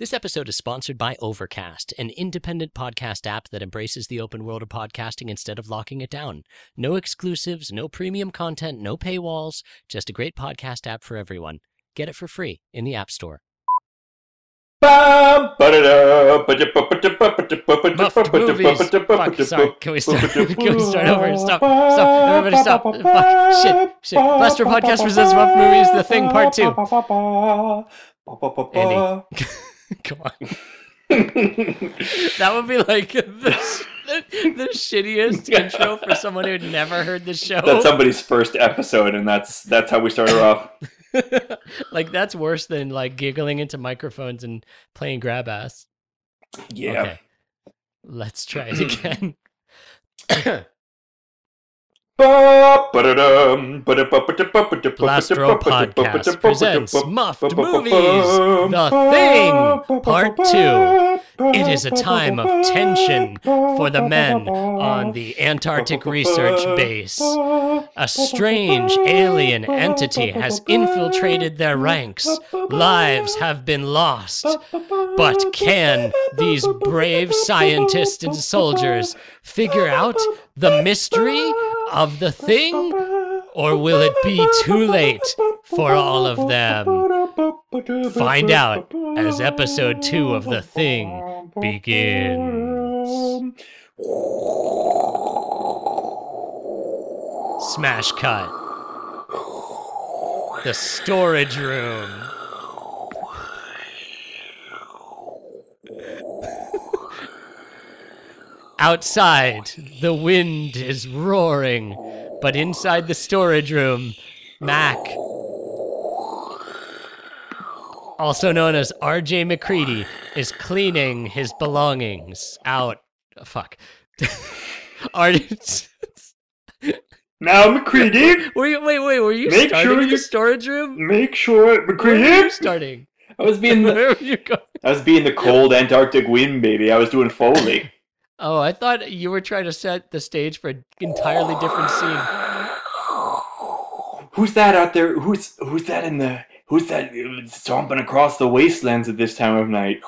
This episode is sponsored by Overcast, an independent podcast app that embraces the open world of podcasting instead of locking it down. No exclusives, no premium content, no paywalls, just a great podcast app for everyone. Get it for free in the App Store. Muffed movies. Fuck, sorry. Can we start? Can we start over? Stop. Stop. Everybody stop. Fuck. Shit. Shit. Blaster Podcast presents Muffed Movies, The Thing Part 2. Andy. Come on. That would be like the, the shittiest intro for someone who'd never heard the show. That's somebody's first episode, and that's that's how we started off. like that's worse than like giggling into microphones and playing grab ass. Yeah. Okay. Let's try it again. Blastro Podcast presents Muffed Movies, The Thing, Part 2. It is a time of tension for the men on the Antarctic Research Base. A strange alien entity has infiltrated their ranks. Lives have been lost. But can these brave scientists and soldiers figure out the mystery of the thing? Or will it be too late for all of them? Find out as episode 2 of The Thing begins. Smash cut. The storage room. Outside, the wind is roaring, but inside the storage room, Mac, also known as RJ MacReady, is cleaning his belongings out. Fuck. R- Now, MacReady, were you, wait, wait, were you Make starting sure in the you- storage room? make sure Where were you MacReady. starting? I was being the Where were you going? I was being the cold Antarctic wind, baby. I was doing Foley. Oh, I thought you were trying to set the stage for an entirely different scene. Who's that out there? Who's who's that in the? Who's that stomping across the wastelands at this time of night?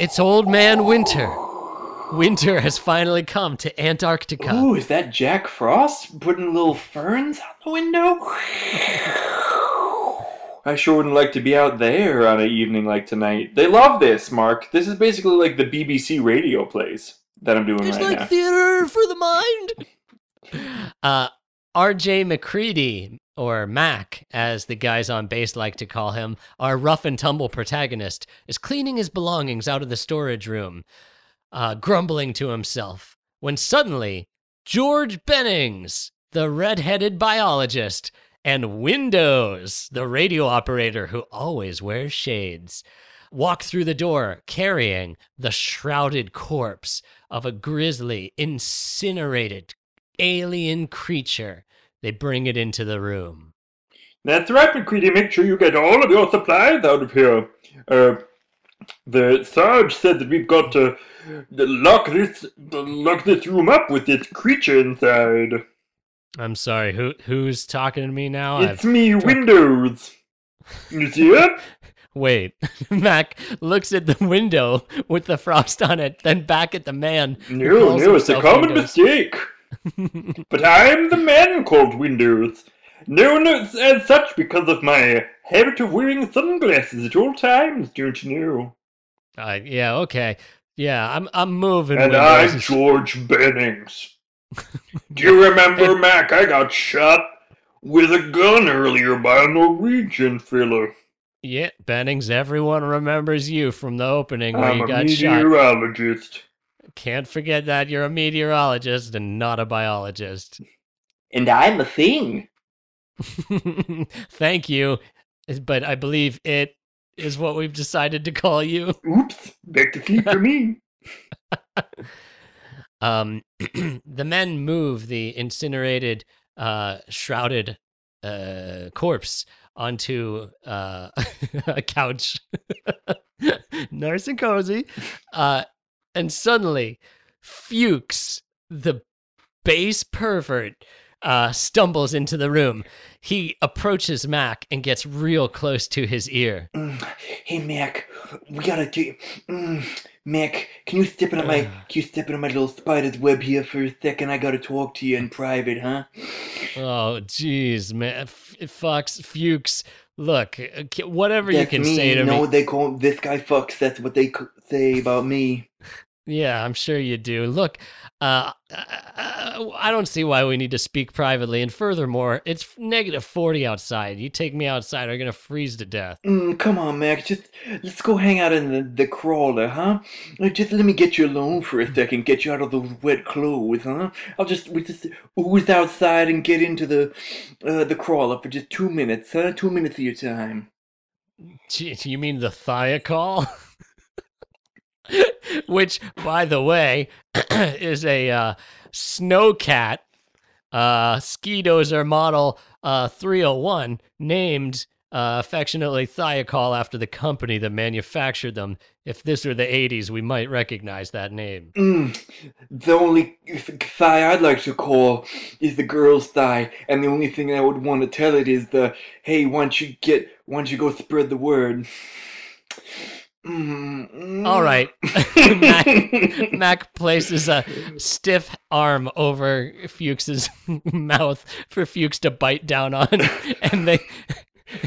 It's Old Man Winter. Winter has finally come to Antarctica. Ooh, is that Jack Frost putting little ferns out the window? I sure wouldn't like to be out there on an evening like tonight. They love this, Mark. This is basically like the BBC radio plays that I'm doing right like now. It's like theater for the mind. Uh, R.J. MacReady, or Mac, as the guys on base like to call him, our rough and tumble protagonist, is cleaning his belongings out of the storage room, uh, grumbling to himself, when suddenly George Bennings, the red-headed biologist, and Windows, the radio operator who always wears shades, walk through the door carrying the shrouded corpse of a grisly, incinerated alien creature. They bring it into the room. That's right, McCready. Make sure you get all of your supplies out of here. Uh, the Sarge said that we've got to lock this lock this room up with this creature inside. I'm sorry, who who's talking to me now? It's me, Windows. You see it? Wait, Mac looks at the window with the frost on it, then back at the man. No, no, it's a common Windows. mistake. But I'm the man called Windows, known as, such because of my habit of wearing sunglasses at all times. Don't you know? Uh, yeah, okay. Yeah, I'm I'm moving. And Windows. I'm George Bennings. Do you remember, Mac? I got shot with a gun earlier by a Norwegian fella. Yeah, Bennings, everyone remembers you from the opening where I'm you a got shot. meteorologist. Can't forget that you're a meteorologist and not a biologist. And I'm a thing. Thank you, but I believe it is what we've decided to call you. Oops, back to sleep for me. Um, the men move the incinerated, uh, shrouded uh, corpse onto uh, a couch, nice and cozy, uh, and suddenly, Fuchs, the base pervert, uh, stumbles into the room. He approaches Mac and gets real close to his ear. Mm, hey Mac, we gotta do. Mm, Mac, can you step into my can you step into my little spider's web here for a second? I gotta talk to you in private, huh? Oh, jeez, man, F- Fox Fuchs. Look, uh, whatever That's you can me. say to no, me. No, they call this guy fucks. That's what they say about me. Yeah, I'm sure you do. Look, uh, I I don't see why we need to speak privately. And furthermore, it's negative 40 outside. You take me outside, I'm going to freeze to death. Mm, come on, Mac. Just let's go hang out in the, the crawler, huh? Uh, Just let me get you alone for a second. Get you out of those wet clothes, huh? I'll just we just ooze outside and get into the uh, the crawler for just two minutes, huh? Two minutes of your time. Gee, You mean the Thiokol? Which, by the way, is a uh, snowcat uh, ski dozer model uh, 301 named uh, affectionately Thiokol after the company that manufactured them. If this were the 80s, we might recognize that name. Mm, the only thigh I'd like to call is the girl's thigh, and the only thing I would want to tell it is the hey, don't you get, don't you go spread the word? All right. Mac, Mac places a stiff arm over Fuchs's mouth for Fuchs to bite down on, and they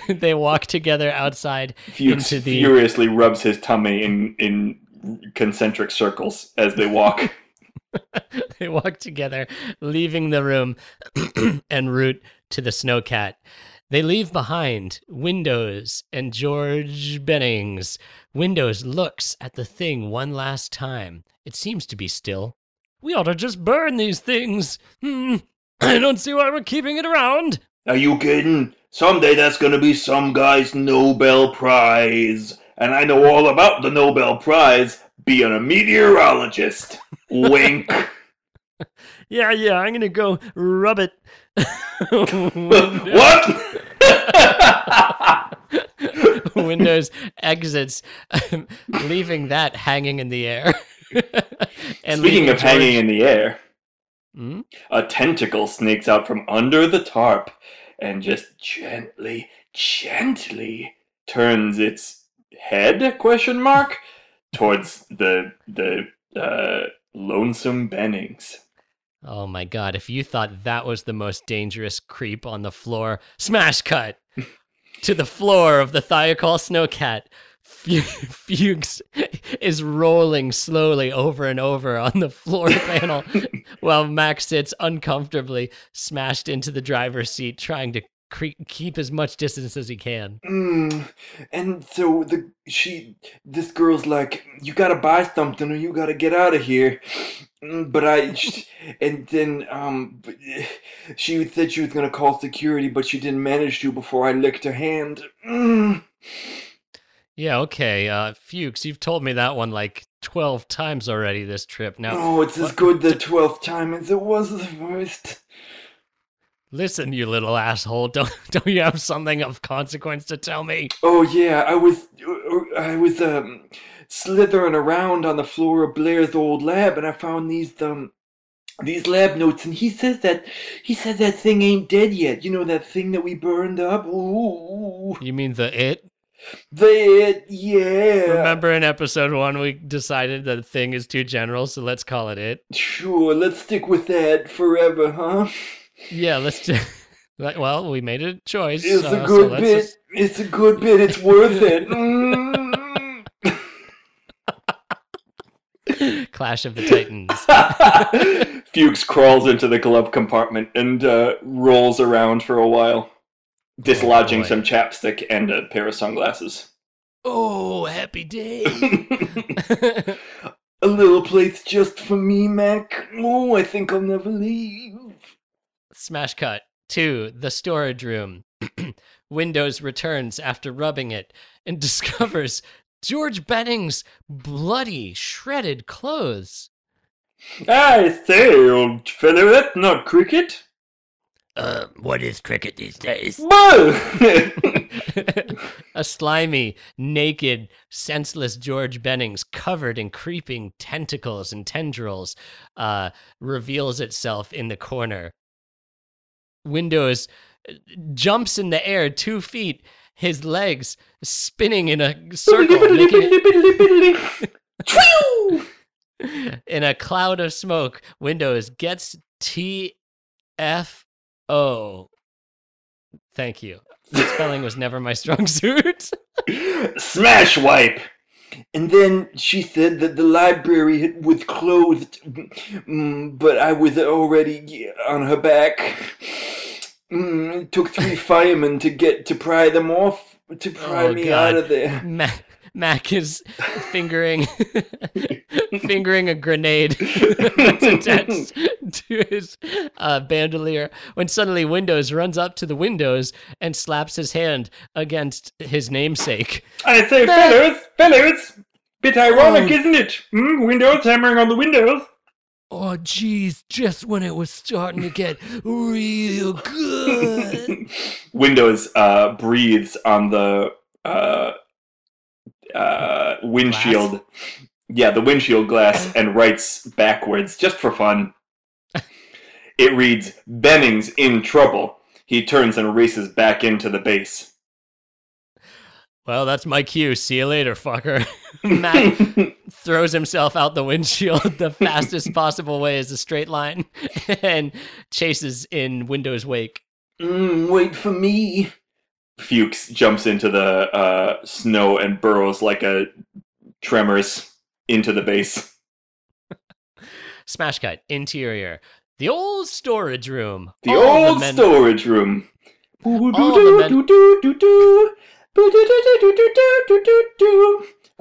they walk together outside Fuchs into the furiously rubs his tummy in in concentric circles as they walk. they walk together, leaving the room en route to the snowcat. They leave behind Windows and George Bennings. Windows looks at the thing one last time. It seems to be still. We ought to just burn these things. Hmm. I don't see why we're keeping it around. Are you kidding? Someday that's gonna be some guy's Nobel Prize. And I know all about the Nobel Prize being a meteorologist. Wink. Yeah, yeah, I'm gonna go rub it. What? Windows exits, leaving that hanging in the air. and Speaking of hanging in the air, Hmm? a tentacle snakes out from under the tarp and just gently, gently turns its head question mark towards the the uh, lonesome Bennings. Oh my god, if you thought that was the most dangerous creep on the floor, smash cut to the floor of the Thiokol Snowcat. Fu- Fuchs is rolling slowly over and over on the floor panel while Max sits uncomfortably smashed into the driver's seat trying to cre- keep as much distance as he can. Mm, and so the she this girl's like, you gotta buy something or you gotta get out of here. Mm, But I, and then um, she said she was gonna call security, but she didn't manage to before I licked her hand. Mm. Yeah, okay. Uh, Fuchs, you've told me that one like 12 times already this trip. Now, Oh, it's as what- good the twelfth time as it was the first. Listen, you little asshole. Don't don't you have something of consequence to tell me? Oh yeah, I was I was um slithering around on the floor of Blair's old lab and I found these um these lab notes and he says that he says that thing ain't dead yet. You know that thing that we burned up? Ooh. You mean the it? That yeah. Remember in episode one we decided that the thing is too general, so let's call it it. Sure, let's stick with that forever, huh? Yeah, let's do. like, Well, we made a choice. It's uh, a good let's bit. just- It's a good bit. It's worth it. Mm. Clash of the Titans. Fuchs crawls into the glove compartment and uh, rolls around for a while, dislodging boy. some chapstick and a pair of sunglasses. oh, happy day. a little place just for me, Mac. Oh, I think I'll never leave. Smash cut to the storage room. Windows returns after rubbing it and discovers George Benning's bloody, shredded clothes. I say, old fellow, that's not cricket. Uh, what is cricket these days? Bull! a slimy, naked, senseless George Bennings, covered in creeping tentacles and tendrils, uh, reveals itself in the corner. Windows jumps in the air two feet, his legs spinning in a circle, in a cloud of smoke. Windows gets TFO. Thank you. The Spelling was never my strong suit. Smash wipe. And then she said that the library was closed, mm, but I was already on her back. Mm, it took three firemen to get to pry them off, to pry Oh, me God. out of there. Mac, Mac is fingering fingering a grenade that's attached to his uh, bandolier when suddenly Windows runs up to the windows and slaps his hand against his namesake. I say, fellows, fellows, bit ironic, Oh. isn't it? Hmm? Windows hammering on the windows. Oh, geez, just when it was starting to get real good. Windows uh, breathes on the uh, uh, windshield. Yeah, the windshield glass and writes backwards just for fun. It reads, Benning's in trouble. He turns and races back into the base. Well, that's my cue. See you later, fucker. Matt throws himself out the windshield the fastest possible way is a straight line and chases in Windows' wake. Mm, wait for me. Fuchs jumps into the uh, snow and burrows like a tremors into the base. Smash cut, interior. The old storage room. The All old men- storage room. the men- A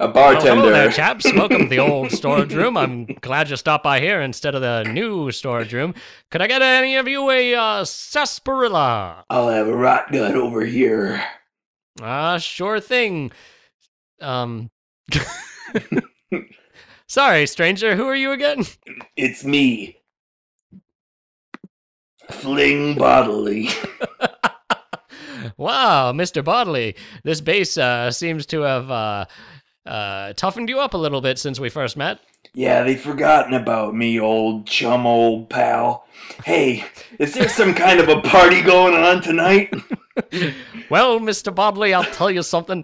Oh, bartender. hello there, chaps. Welcome to the old storage room. I'm glad you stopped by here instead of the new storage room. Could I get any of you a uh, sarsaparilla? I'll have a rot gut over here. Ah, sure thing. Um. Sorry, stranger. Who are you again? It's me. Fling bodily. wow, Mr. Bodley. This base uh, seems to have uh, uh, toughened you up a little bit since we first met. Yeah, they've forgotten about me, old chum, old pal. Hey, is there some kind of a party going on tonight? Well, Mr. Bodley, I'll tell you something.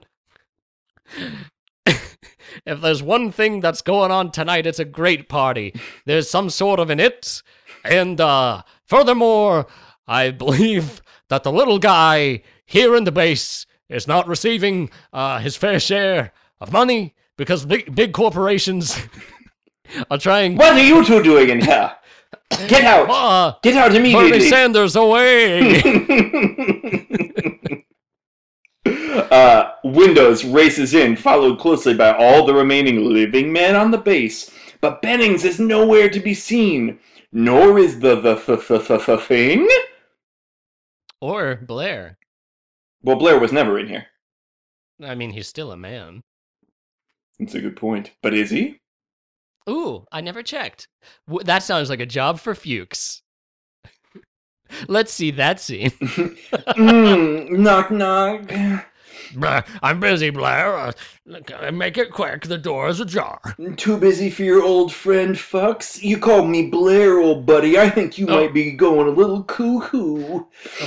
if there's one thing that's going on tonight, it's a great party. There's some sort of an it. And uh, furthermore, I believe that the little guy here in the base is not receiving uh, his fair share of money because big, big corporations are trying. What are you two doing in here? Get out! Uh, Get out Bernie immediately! Sanders away! uh, Windows races in, followed closely by all the remaining living men on the base. But Bennings is nowhere to be seen, nor is the the th- th- th- th- thing. Or Blair. Well, Blair was never in here. I mean, he's still a man. That's a good point. But is he? Ooh, I never checked. That sounds like a job for Fuchs. Let's see that scene. mm, knock knock. I'm busy, Blair. Uh, make it quick. The door is ajar. Too busy for your old friend, Fox? You called me Blair, old buddy. I think you Oh. might be going a little cuckoo.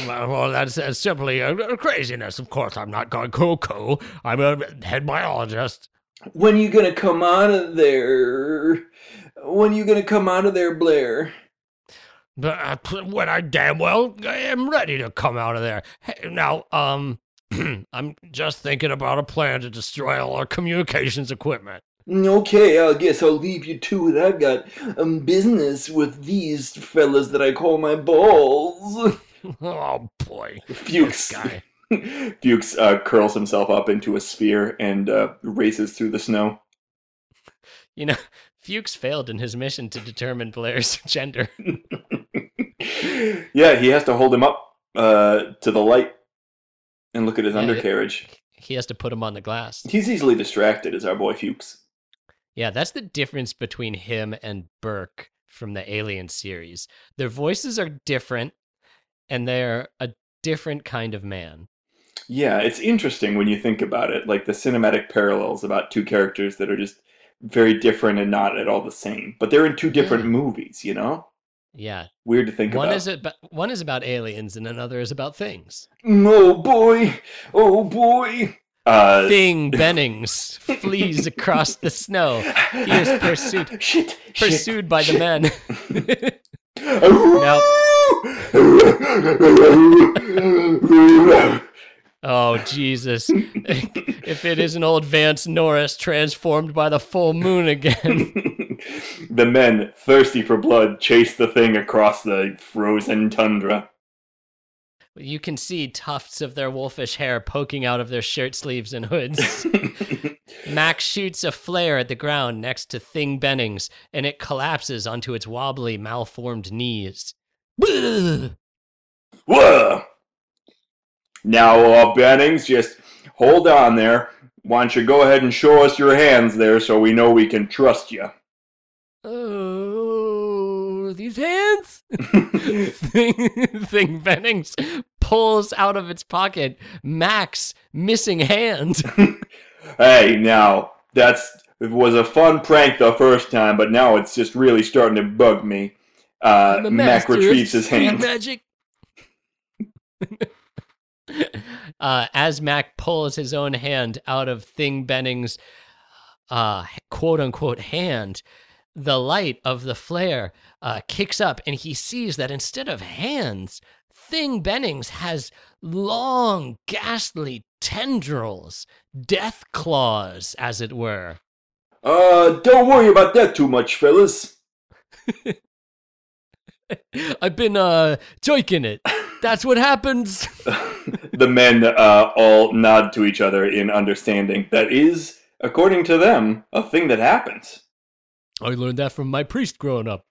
Well, that's simply uh, craziness. Of course, I'm not going cuckoo. I'm a head biologist. When are you gonna come out of there? When are you gonna come out of there, Blair? But uh, when I damn well am ready to come out of there. Hey, now, um, I'm just thinking about a plan to destroy all our communications equipment. Okay, I guess I'll leave you to it. I've got um, business with these fellas that I call my balls. Oh boy, Fuchs. guy. Fuchs uh, curls himself up into a sphere and uh, races through the snow. You know, Fuchs failed in his mission to determine Blair's gender. yeah, he has to hold him up uh, to the light and look at his Yeah, undercarriage. He has to put him on the glass. He's easily distracted, is our boy Fuchs. Yeah, that's the difference between him and Burke from the Alien series. Their voices are different, and they're a different kind of man. Yeah, it's interesting when you think about it, like the cinematic parallels about two characters that are just very different and not at all the same. But they're in two different Yeah. movies, you know? Yeah. Weird to think One about. is about one is about aliens and another is about things. Oh boy! Oh boy! Uh, Thing Bennings flees across the snow. He is pursued Shit! pursued by the men. men. Oh Jesus! if it isn't old Vance Norris transformed by the full moon again. the men, thirsty for blood, chase the thing across the frozen tundra. You can see tufts of their wolfish hair poking out of their shirt sleeves and hoods. Max shoots a flare at the ground next to Thing Bennings, and it collapses onto its wobbly, malformed knees. Whoa! Now, uh, Bennings, just hold on there. Why don't you go ahead and show us your hands there so we know we can trust you? Oh, these hands! Thing, Thing Bennings pulls out of its pocket Mac's missing hand. hey, now, that's it was a fun prank the first time, but now it's just really starting to bug me. Uh, Mac retrieves his hand. Magic. uh, as Mac pulls his own hand out of Thing Benning's uh, quote unquote hand, the light of the flare uh, kicks up and he sees that instead of hands, Thing Bennings has long, ghastly tendrils, death claws, as it were. Uh, don't worry about that too much, fellas. I've been uh joking it. That's what happens. the men uh, all nod to each other in understanding. That is, according to them, a thing that happens. I learned that from my priest growing up.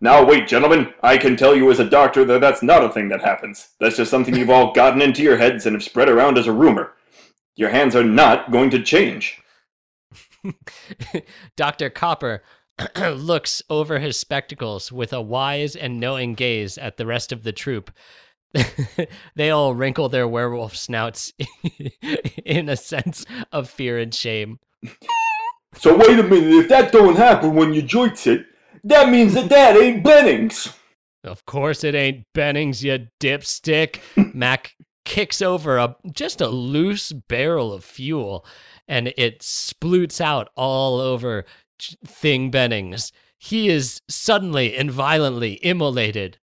Now, wait, gentlemen, I can tell you as a doctor that that's not a thing that happens. That's just something you've all gotten into your heads and have spread around as a rumor. Your hands are not going to change. Dr. Copper looks over his spectacles with a wise and knowing gaze at the rest of the troop. they all wrinkle their werewolf snouts in a sense of fear and shame. So wait a minute, if that don't happen when you joints it, that means that that ain't Bennings. Of course it ain't Bennings, you dipstick. Mac kicks over a just a loose barrel of fuel and it sploots out all over Thing Bennings. He is suddenly and violently immolated.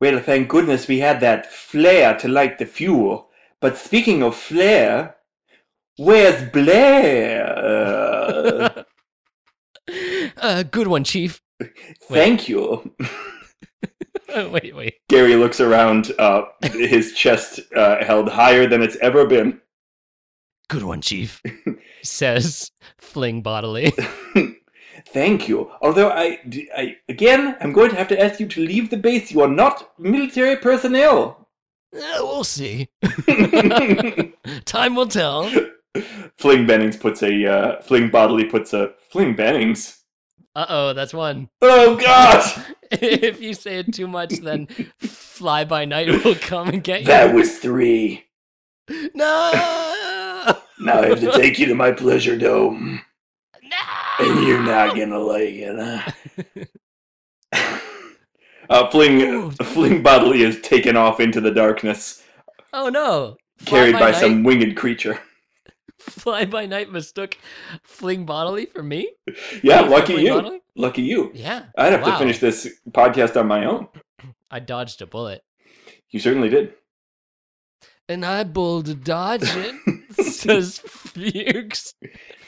Well, thank goodness we had that flare to light the fuel. But speaking of flare, where's Blair? Uh, good one, Chief. thank you. wait, wait. Gary looks around, uh, his chest uh, held higher than it's ever been. Good one, Chief. Says Fling bodily. Thank you. Although I, I, again, I'm going to have to ask you to leave the base. You are not military personnel. Uh, we'll see. Time will tell. Fling Bennings puts a uh, Fling Bodily puts a Fling Bennings. Uh oh, that's one. Oh God! if you say it too much, then Fly by Night will come and get you. That was three. No! Now I have to take you to my pleasure dome, you're not gonna like it. Huh? uh, Fling Ooh. Fling Bodily is taken off into the darkness, Oh no! Fly carried by, Night, some winged creature. Fly by Night mistook Fling bodily for me. Yeah, For lucky you. Bodily? Lucky you. Yeah. I'd have Wow. to finish this podcast on my own. I dodged a bullet. You certainly did. And I bowled a dodge it, says Fuchs.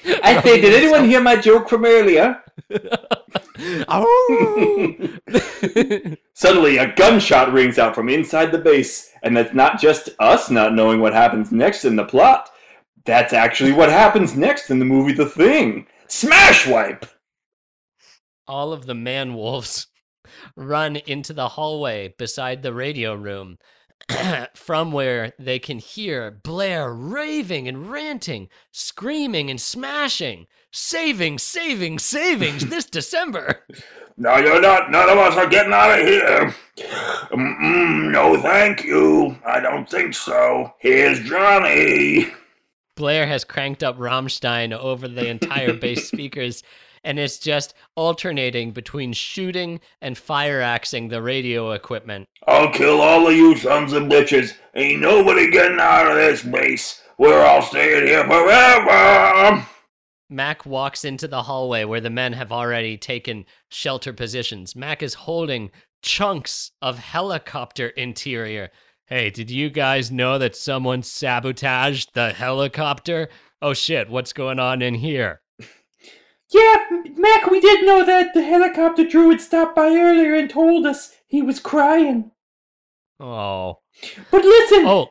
I say, did anyone hear my joke from earlier? Ow! Oh! Suddenly, a gunshot rings out from inside the base, and that's not just us not knowing what happens next in the plot. That's actually what happens next in the movie The Thing. Smash wipe! All of the man wolves run into the hallway beside the radio room, from where they can hear Blair raving and ranting, screaming and smashing. saving, saving, savings this December. No, you're not. None of us are getting out of here. Mm-mm, no, thank you. I don't think so. Here's Johnny. Blair has cranked up Rammstein over the entire base speakers, and it's just alternating between shooting and fire axing the radio equipment. I'll kill all of you sons of bitches. Ain't nobody getting out of this base. We're all staying here forever. Mac walks into the hallway where the men have already taken shelter positions. Mac is holding chunks of helicopter interior. Hey, did you guys know that someone sabotaged the helicopter? Oh shit, what's going on in here? Yeah, Mac, we did know that the helicopter druid stopped by earlier and told us he was crying. Oh. But listen. Oh,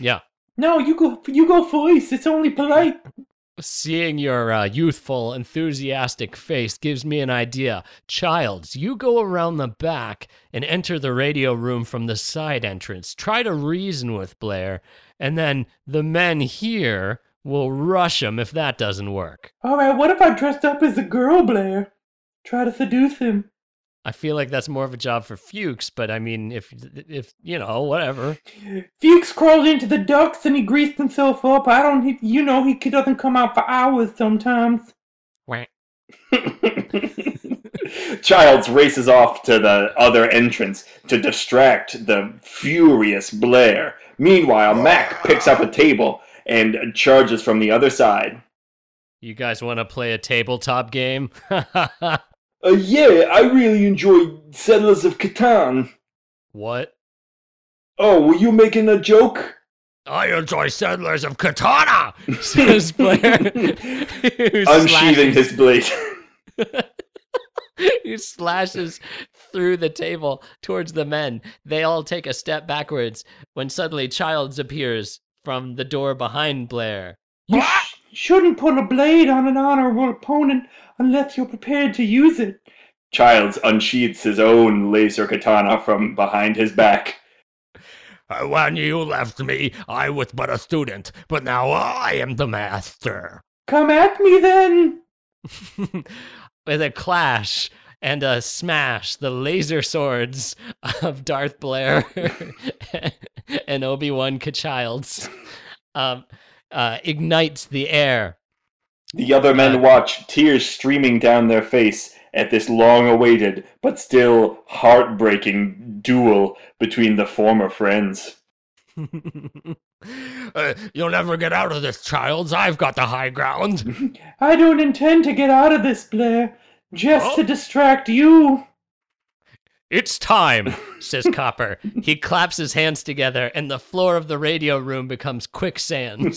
yeah. No, you go. You go first. It's only polite. Seeing your uh, youthful, enthusiastic face gives me an idea. Childs, you go around the back and enter the radio room from the side entrance. Try to reason with Blair, and then the men here will rush him if that doesn't work. All right. What if I dressed up as a girl, Blair? Try to seduce him. I feel like that's more of a job for Fuchs, but I mean, if if you know, whatever. Fuchs crawled into the ducts and he greased himself up. I don't, he, you know, he doesn't come out for hours sometimes. Childs races off to the other entrance to distract the furious Blair. Meanwhile, Mac picks up a table and charges from the other side. You guys want to play a tabletop game? Uh, yeah, I really enjoy Settlers of Catan. what? Oh, were you making a joke? I enjoy Settlers of Katana, says Blair. Unsheathing his blade. He slashes through the table towards the men. They all take a step backwards when suddenly Childs appears from the door behind Blair. You shouldn't put a blade on an honorable opponent unless you're prepared to use it. Childs unsheaths his own laser katana from behind his back. Uh, When you left me, I was but a student, but now I am the master. Come at me then. With a clash and a smash, the laser swords of Darth Blair and Obi Wan Childs um, uh, ignites the air. The other men Uh, watch, tears streaming down their face at this long awaited but still heartbreaking duel between the former friends. Uh, you'll never get out of this, Childs. I've got the high ground. I don't intend to get out of this, Blair. Just to Oh. distract you. It's time, says Copper. He claps his hands together, and the floor of the radio room becomes quicksand.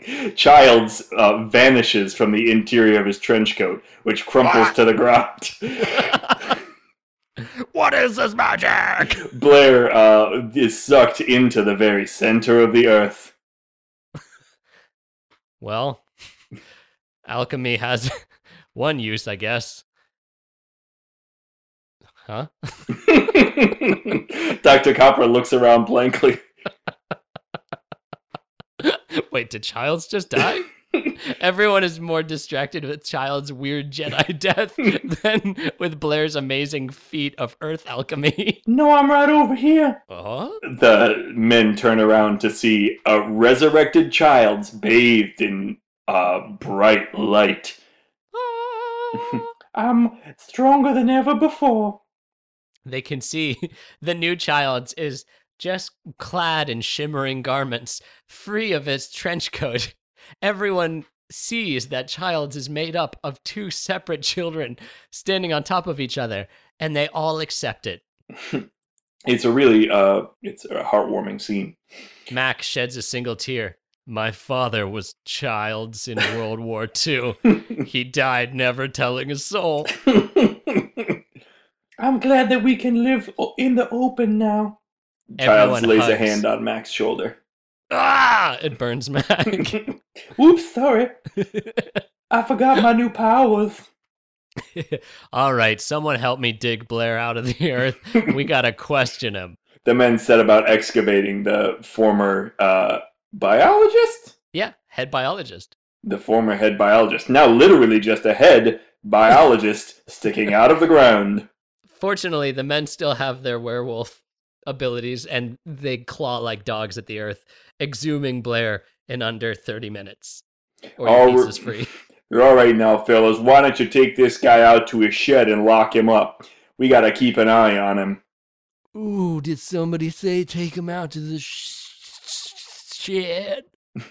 Childs uh, vanishes from the interior of his trench coat, which crumples to the ground. what is this magic? Blair uh, is sucked into the very center of the earth. Well, alchemy has one use, I guess. Huh? Dr. Copper looks around blankly. Wait, did Childs just die? Everyone is more distracted with Child's weird Jedi death than with Blair's amazing feat of Earth alchemy. No, I'm right over here. Uh-huh. The men turn around to see a resurrected Childs bathed in uh, bright light. I'm stronger than ever before. They can see the new child is just clad in shimmering garments, free of its trench coat. Everyone sees that Childs is made up of two separate children standing on top of each other, and they all accept it. It's a really uh, it's a heartwarming scene. Mac sheds a single tear. My father was Childs in World War II. He died never telling a soul. I'm glad that we can live o- in the open now. Childs Everyone lays a hugs. hand on Mac's shoulder. Ah! It burns Mac. Oops, sorry. I forgot my new powers. All right, someone help me dig Blair out of the earth. We gotta question him. The men set about excavating the former uh, biologist, Yeah, head biologist. the former head biologist. Now, literally, just a head biologist sticking out of the ground. Fortunately, the men still have their werewolf abilities and they claw like dogs at the earth, exhuming Blair in under 30 minutes. Or Oh, your piece is free. All right now, fellas, why don't you take this guy out to his shed and lock him up? We gotta keep an eye on him. Ooh, did somebody say take him out to the sh- shed?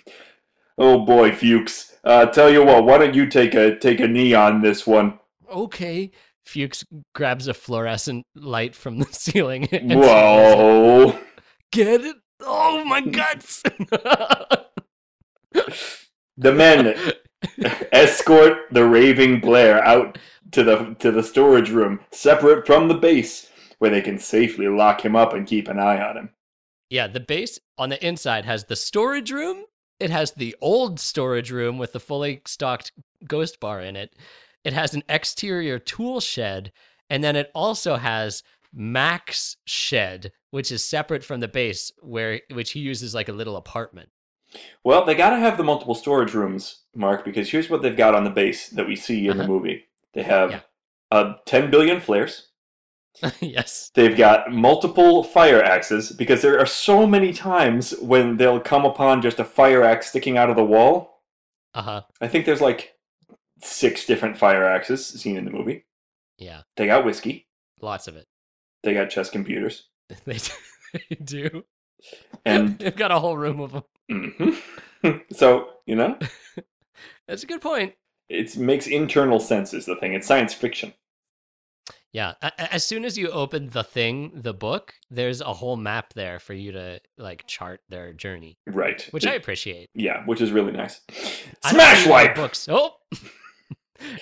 Oh boy, Fuchs. Uh, tell you what, why don't you take a take a knee on this one? Okay. Fuchs grabs a fluorescent light from the ceiling. and Whoa. Get it? Oh, my guts! The men escort the raving Blair out to the to the storage room, separate from the base, where they can safely lock him up and keep an eye on him. yeah, the base on the inside has the storage room. It has the old storage room with the fully stocked ghost bar in it. It has an exterior tool shed, and then it also has Mac's shed, which is separate from the base, where which he uses like a little apartment. Well, they gotta have the multiple storage rooms, Mark, because here's what they've got on the base that we see in the Uh-huh. movie. They have Yeah. uh, 10 billion flares. yes. They've got multiple fire axes because there are so many times when they'll come upon just a fire axe sticking out of the wall. Uh huh. I think there's like six different fire axes seen in the movie. Yeah. They got whiskey. Lots of it. They got chess computers. They, do. And They've got a whole room of them. Mhm. so, you know, That's a good point. it makes internal sense is the thing. It's science fiction. Yeah. As soon as you open the thing, the book, there's a whole map there for you to like chart their journey, Right. which I appreciate. Yeah, which is really nice. Smash wipe! books. Oh.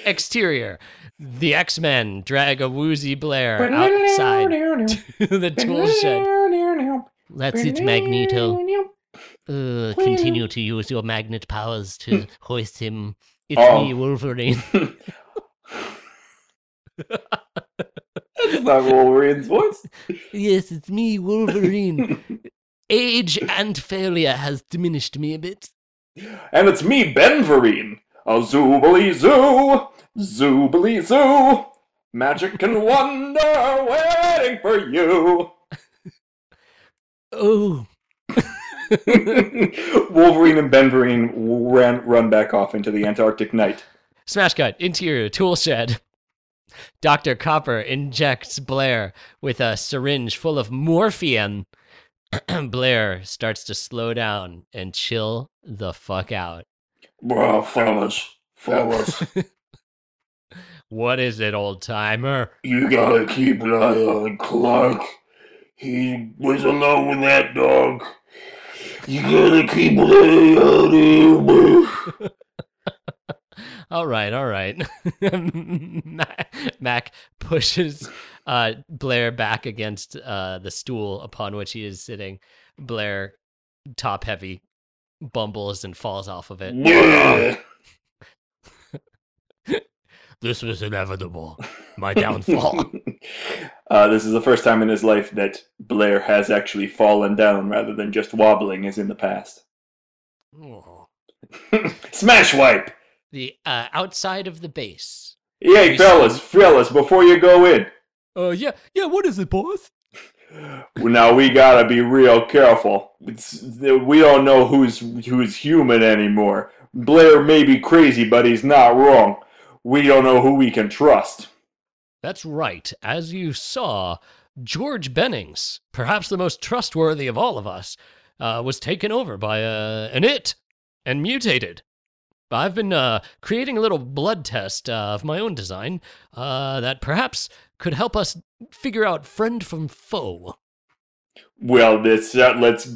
Exterior. The X Men drag a woozy Blair outside to the tool shed. That's it, Magneto. Uh, continue to use your magnet powers to hoist him. It's Oh. me, Wolverine. That's not Wolverine's voice. yes, it's me, Wolverine. Age and failure has diminished me a bit. and it's me, Ben Vereen. A zoobly zoo, zoobly zoo. Magic and wonder waiting for you. Oh, Wolverine and Benverine ran, run back off into the Antarctic night. Smash cut, interior, tool shed. Dr. Copper injects Blair with a syringe full of morphine. Blair starts to slow down and chill the fuck out. Well, fellas, fellas, What is it, old timer? you gotta keep an eye on Clark. He was alone with that dog. You gotta keep an eye on him. All right, all right. Mac, Mac pushes uh, Blair back against uh, the stool upon which he is sitting. Blair, top heavy, bumbles and falls off of it. Yeah. This was inevitable. My downfall. uh, this is the first time in his life that Blair has actually fallen down rather than just wobbling as in the past. Oh. Smash wipe! the uh, outside of the base. Hey, fellas, fellas, before you go in, Oh yeah, yeah. What is it, boss? Now we gotta be real careful. It's, we don't know who's who's human anymore. Blair may be crazy, but he's not wrong. We don't know who we can trust. That's right. As you saw, George Bennings, perhaps the most trustworthy of all of us, uh, was taken over by uh, an it and mutated. I've been uh, creating a little blood test uh, of my own design uh, that perhaps could help us figure out friend from foe. Well, this uh, let's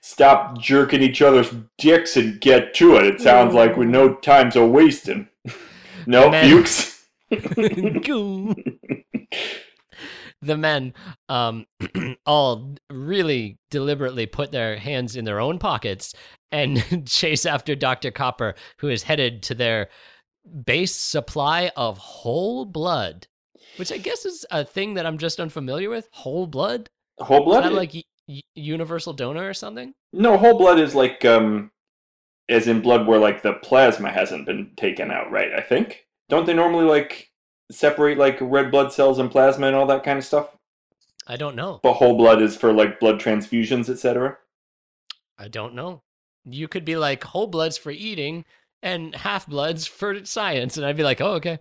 stop jerking each other's dicks and get to it. It sounds like with no time's a wasting. No, Man. Fuchs. The men um, all really deliberately put their hands in their own pockets and chase after Dr. Copper, who is headed to their base supply of whole blood, which I guess is a thing that I'm just unfamiliar with. Whole blood? Whole Is blood? that like y- universal donor or something? no, whole blood is like um, as in blood where like the plasma hasn't been taken out, right? I think. Don't they normally like separate like red blood cells and plasma and all that kind of stuff? I don't know. But whole blood is for like blood transfusions, etc. I don't know. You could be like whole blood's for eating and half bloods for science. And I'd be like, oh, okay.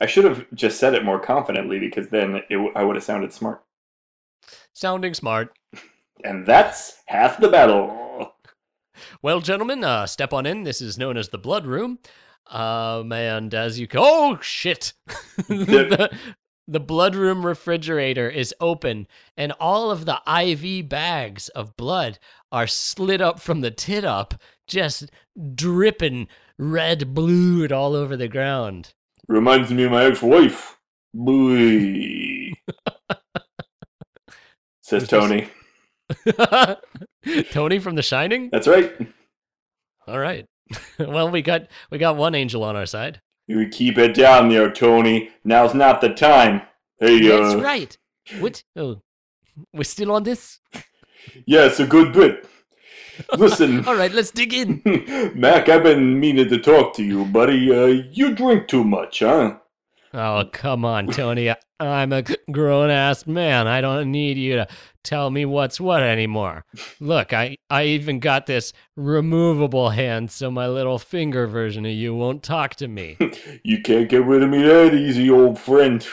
I should have just said it more confidently because then it, w- I would have sounded smart. Sounding smart. And that's half the battle. Well, gentlemen, uh, step on in. This is known as the Blood Room. Um, and as you go, oh shit, the, the Blood Room refrigerator is open, and all of the IV bags of blood are slid up from the tit up, just dripping red blued all over the ground. Reminds me of my ex-wife. Boy. Says Tony. Tony from The Shining. That's right. All right. well, we got we got one angel on our side. You keep it down there, Tony. Now's not the time. Hey, That's uh, right. What? Oh, we're still on this. yeah, it's a good bit. Listen, All right, let's dig in. Mac, I've been meaning to talk to you, buddy. Uh, you drink too much, huh? Oh, come on, Tony. I- I'm a grown ass man. I don't need you to tell me what's what anymore. Look, I, I even got this removable hand so my little finger version of you won't talk to me. You can't get rid of me that easy, old friend.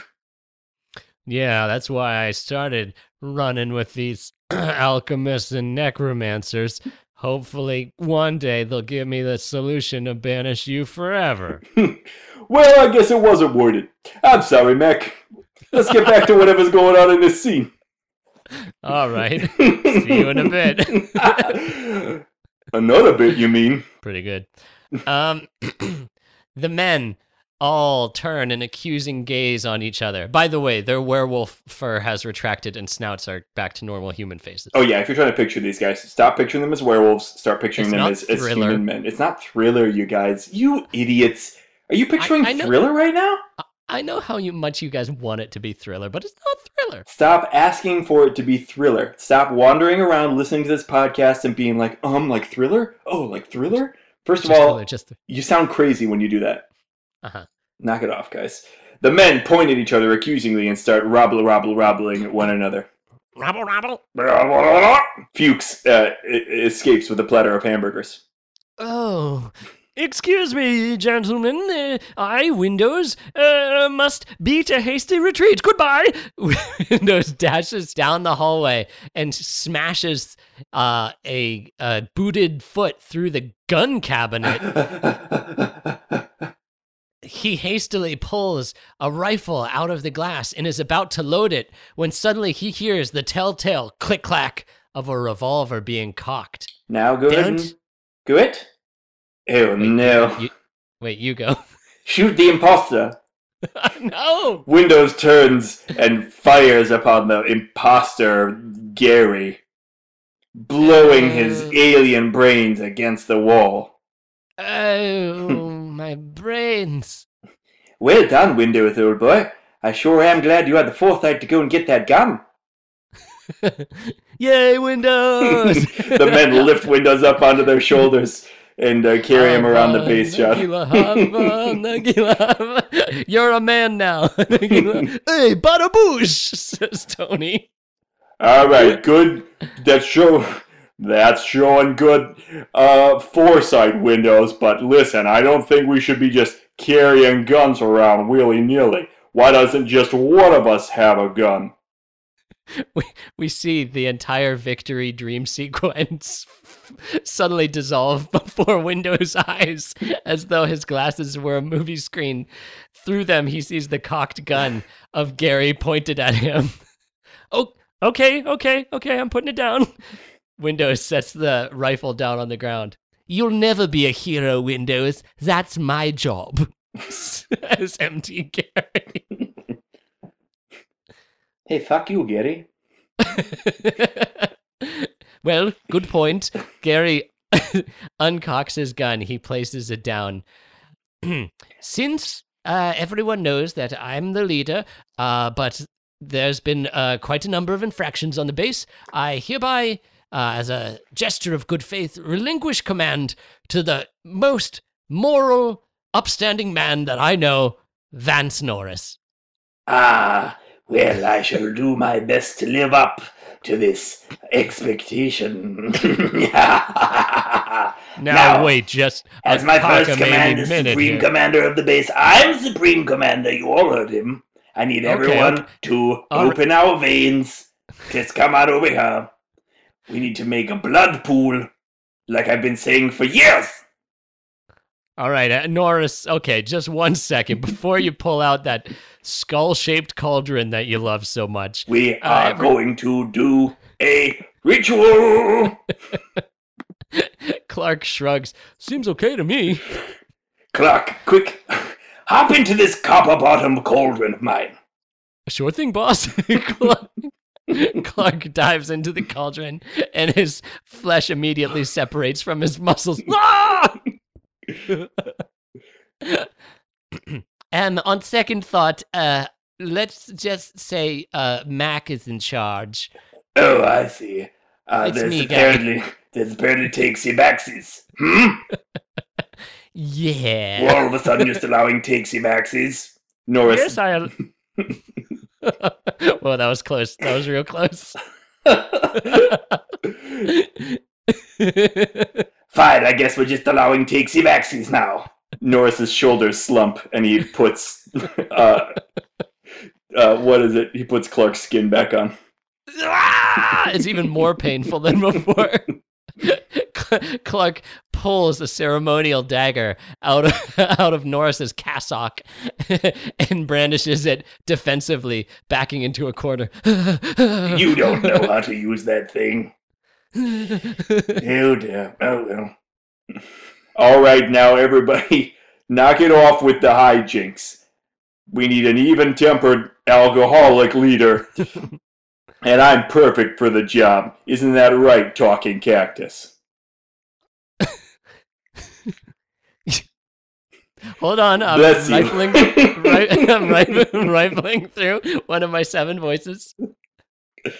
Yeah, that's why I started running with these alchemists and necromancers. Hopefully, one day they'll give me the solution to banish you forever. well, I guess it wasn't worth it. I'm sorry, Mac. Let's get back to whatever's going on in this scene. All right. See you in a bit. Another bit, you mean? Pretty good. Um, the men all turn an accusing gaze on each other. By the way, their werewolf fur has retracted and snouts are back to normal human faces. Oh yeah, if you're trying to picture these guys, stop picturing them as werewolves. Start picturing It's them as, as human men. It's not thriller, you guys. You idiots. Are you picturing I know- thriller right now? I know how you, much you guys want it to be thriller, but it's not thriller. Stop asking for it to be thriller. Stop wandering around listening to this podcast and being like, um, like thriller? Oh, like thriller? First of Just all, thriller, just you sound crazy when you do that. Uh-huh. Knock it off, guys. The men point at each other accusingly and start robble, robble, robbling at one another. Rabble, rabble. Fuchs uh, escapes with a platter of hamburgers. Oh, excuse me, gentlemen. Uh, I, Windows, uh, must beat a hasty retreat. Goodbye. Windows dashes down the hallway and smashes uh, a, a booted foot through the gun cabinet. He hastily pulls a rifle out of the glass and is about to load it when suddenly he hears the telltale click clack of a revolver being cocked. now go ahead Don't- and good. Oh no! You, wait, you go. Shoot the imposter. no. Windows turns and fires upon the imposter Gary, blowing his Uh. alien brains against the wall. Oh, my brains. Well done, Windows, old boy. I sure am glad you had the foresight to go and get that gun. Yay, Windows! the men lift Windows up onto their shoulders and uh, carry him around the base shot. Nagila hava, nagila hava. You're a man now. Hey, bada boosh, says Tony. All right, good. That's show. That's showing good uh, foresight, Windows. But listen, I don't think we should be just carrying guns around willy nilly. Why doesn't just one of us have a gun? We, we see the entire victory dream sequence suddenly dissolve before Windows' eyes as though his glasses were a movie screen. Through them, he sees the cocked gun of Gary pointed at him. Oh, okay, okay, okay, I'm putting it down. Windows sets the rifle down on the ground. You'll never be a hero, Windows. That's my job. Says MT Gary. Hey, fuck you, Gary. well, good point. Gary uncocks his gun. He places it down. Since uh, everyone knows that I'm the leader, uh, but there's been uh, quite a number of infractions on the base, I hereby, uh, as a gesture of good faith, relinquish command to the most moral, upstanding man that I know, Vance Norris. Ah, well, I shall do my best to live up to this expectation. Now, Now, wait, just a As my first command as Supreme here. Commander of the base, I'm Supreme Commander. You all heard him. I need Okay, everyone okay. to All right. open our veins. Just come on over here. We need to make a blood pool, like I've been saying for years. All right, uh, Norris. Okay, just one second before you pull out that skull-shaped cauldron that you love so much. We Uh, are every- going to do a ritual. Clark shrugs. Seems okay to me. Clark, quick, hop into this copper bottom cauldron of mine. Sure thing, boss. Clark, Clark dives into the cauldron, and his flesh immediately separates from his muscles. Ah! and on second thought, uh, let's just say uh, Mac is in charge. Oh, I see. Uh, It's there's me, guy. apparently there's apparently takesy backsies. Hmm? Yeah. Well, all of a sudden just allowing takesy backsies. Norris. Yes, I. well, that was close. That was real close. Fine, I guess we're just allowing takesy backsies now. Norris's shoulders slump and he puts uh, uh, what is it? He puts Clark's skin back on. Ah! it's even more painful than before. Clark pulls a ceremonial dagger out of out of Norris's cassock and brandishes it defensively, backing into a corner. You don't know how to use that thing. Oh dear. Oh well. All right, now everybody, knock it off with the hijinks. We need an even-tempered alcoholic leader, and I'm perfect for the job. Isn't that right, talking cactus? Hold on, I'm Bless rifling, ri- I'm rifling, rifling through one of my seven voices. yeah,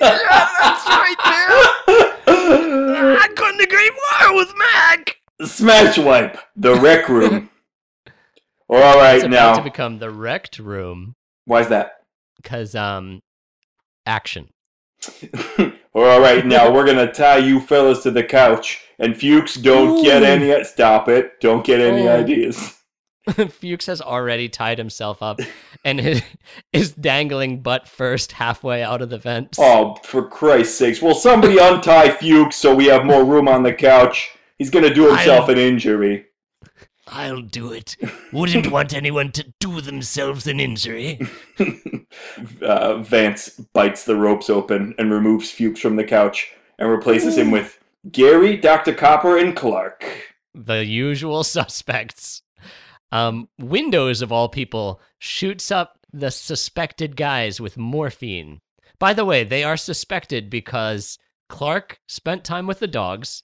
that's right I couldn't agree more with Mac. Smash wipe the rec room. All It's right about now. to become the wrecked room Why's that? because um, action. All right, now we're gonna tie you fellas to the couch, and Fuchs don't get Ooh. any. Stop it! Don't get any Oh. ideas. Fuchs has already tied himself up and is, is dangling butt first halfway out of the vents. Oh, for Christ's sakes! Will somebody untie Fuchs so we have more room on the couch? He's gonna do himself an injury. I'll do it. Wouldn't want anyone to do themselves an injury. uh, Vance bites the ropes open and removes Fuchs from the couch and replaces him with Gary, Dr. Copper, and Clark. The usual suspects. Um, Windows, of all people, shoots up the suspected guys with morphine. By the way, they are suspected because Clark spent time with the dogs,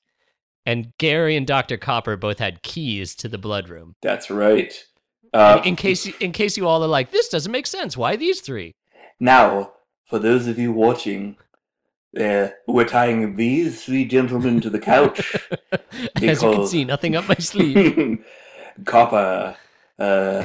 and Gary and Dr. Copper both had keys to the blood room. That's right. Uh, in case you, in case you all are like, this doesn't make sense. Why these three? Now, for those of you watching, uh, we're tying these three gentlemen to the couch. As you can see, nothing up my sleeve. Copper uh,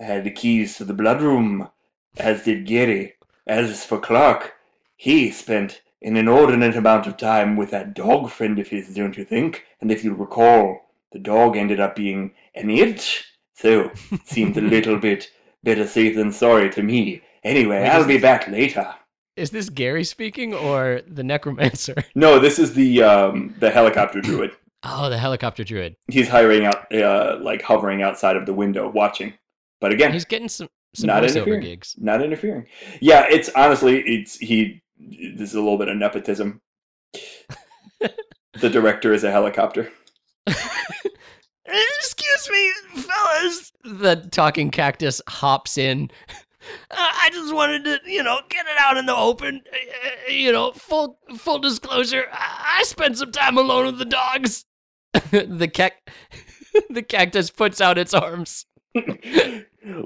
had the keys to the blood room, as did Gary. As for Clark, he spent an inordinate amount of time with that dog friend of his, don't you think? And if you recall, the dog ended up being an it. So, seemed a little bit better safe than sorry to me. Anyway, Wait, I'll be this- back later. Is this Gary speaking or the necromancer? No, this is the um, the helicopter druid. Oh, the helicopter druid. He's hiring out, uh, like hovering outside of the window, watching. But again, He's getting some some Not interfering. gigs. not interfering. Yeah, it's honestly, it's he. This is a little bit of nepotism. the director is a helicopter. Excuse me, fellas. The talking cactus hops in. Uh, I just wanted to, you know, get it out in the open. Uh, you know, full full disclosure. I, I spent some time alone with the dogs. the cac- the cactus puts out its arms.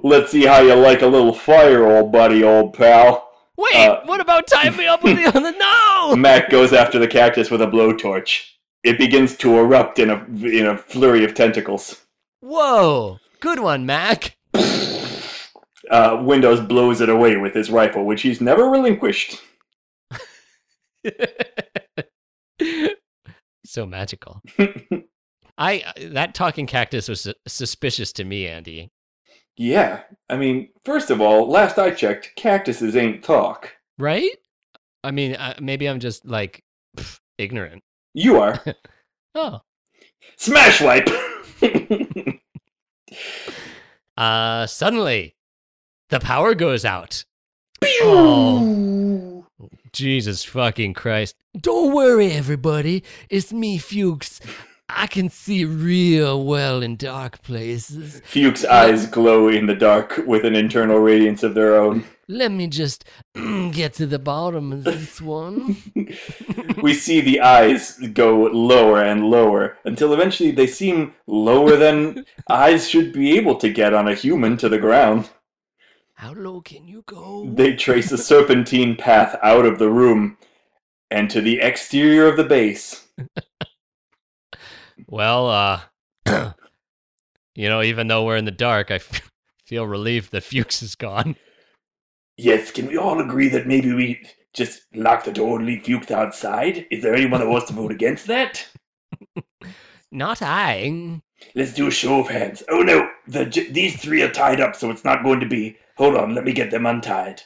Let's see how you like a little fire, old buddy, old pal. Wait, Uh, what about tying me up with it on the other? No. Mac goes after the cactus with a blowtorch. It begins to erupt in a in a flurry of tentacles. Whoa, good one, Mac. Uh, Windows blows it away with his rifle, which he's never relinquished. So magical. I that talking cactus was suspicious to me, Andy. Yeah, I mean, first of all, last I checked, cactuses ain't talk. Right? I mean, uh, maybe I'm just like pff, ignorant. You are. Oh. Smash wipe! Uh suddenly the power goes out. Oh. Jesus fucking Christ. Don't worry, everybody. It's me, Fuchs. I can see real well in dark places. Fuchs's eyes glow in the dark with an internal radiance of their own. Let me just get to the bottom of this one. we see the eyes go lower and lower until eventually they seem lower than eyes should be able to get on a human to the ground. How low can you go? They trace a serpentine path out of the room and to the exterior of the base. Well, uh, you know, even though we're in the dark, I f- feel relieved that Fuchs is gone. Yes, can we all agree that maybe we just lock the door and leave Fuchs outside? Is there anyone that wants to vote against that? Not I. Let's do a show of hands. Oh no, the, j- these three are tied up, so it's not going to be. Hold on, let me get them untied.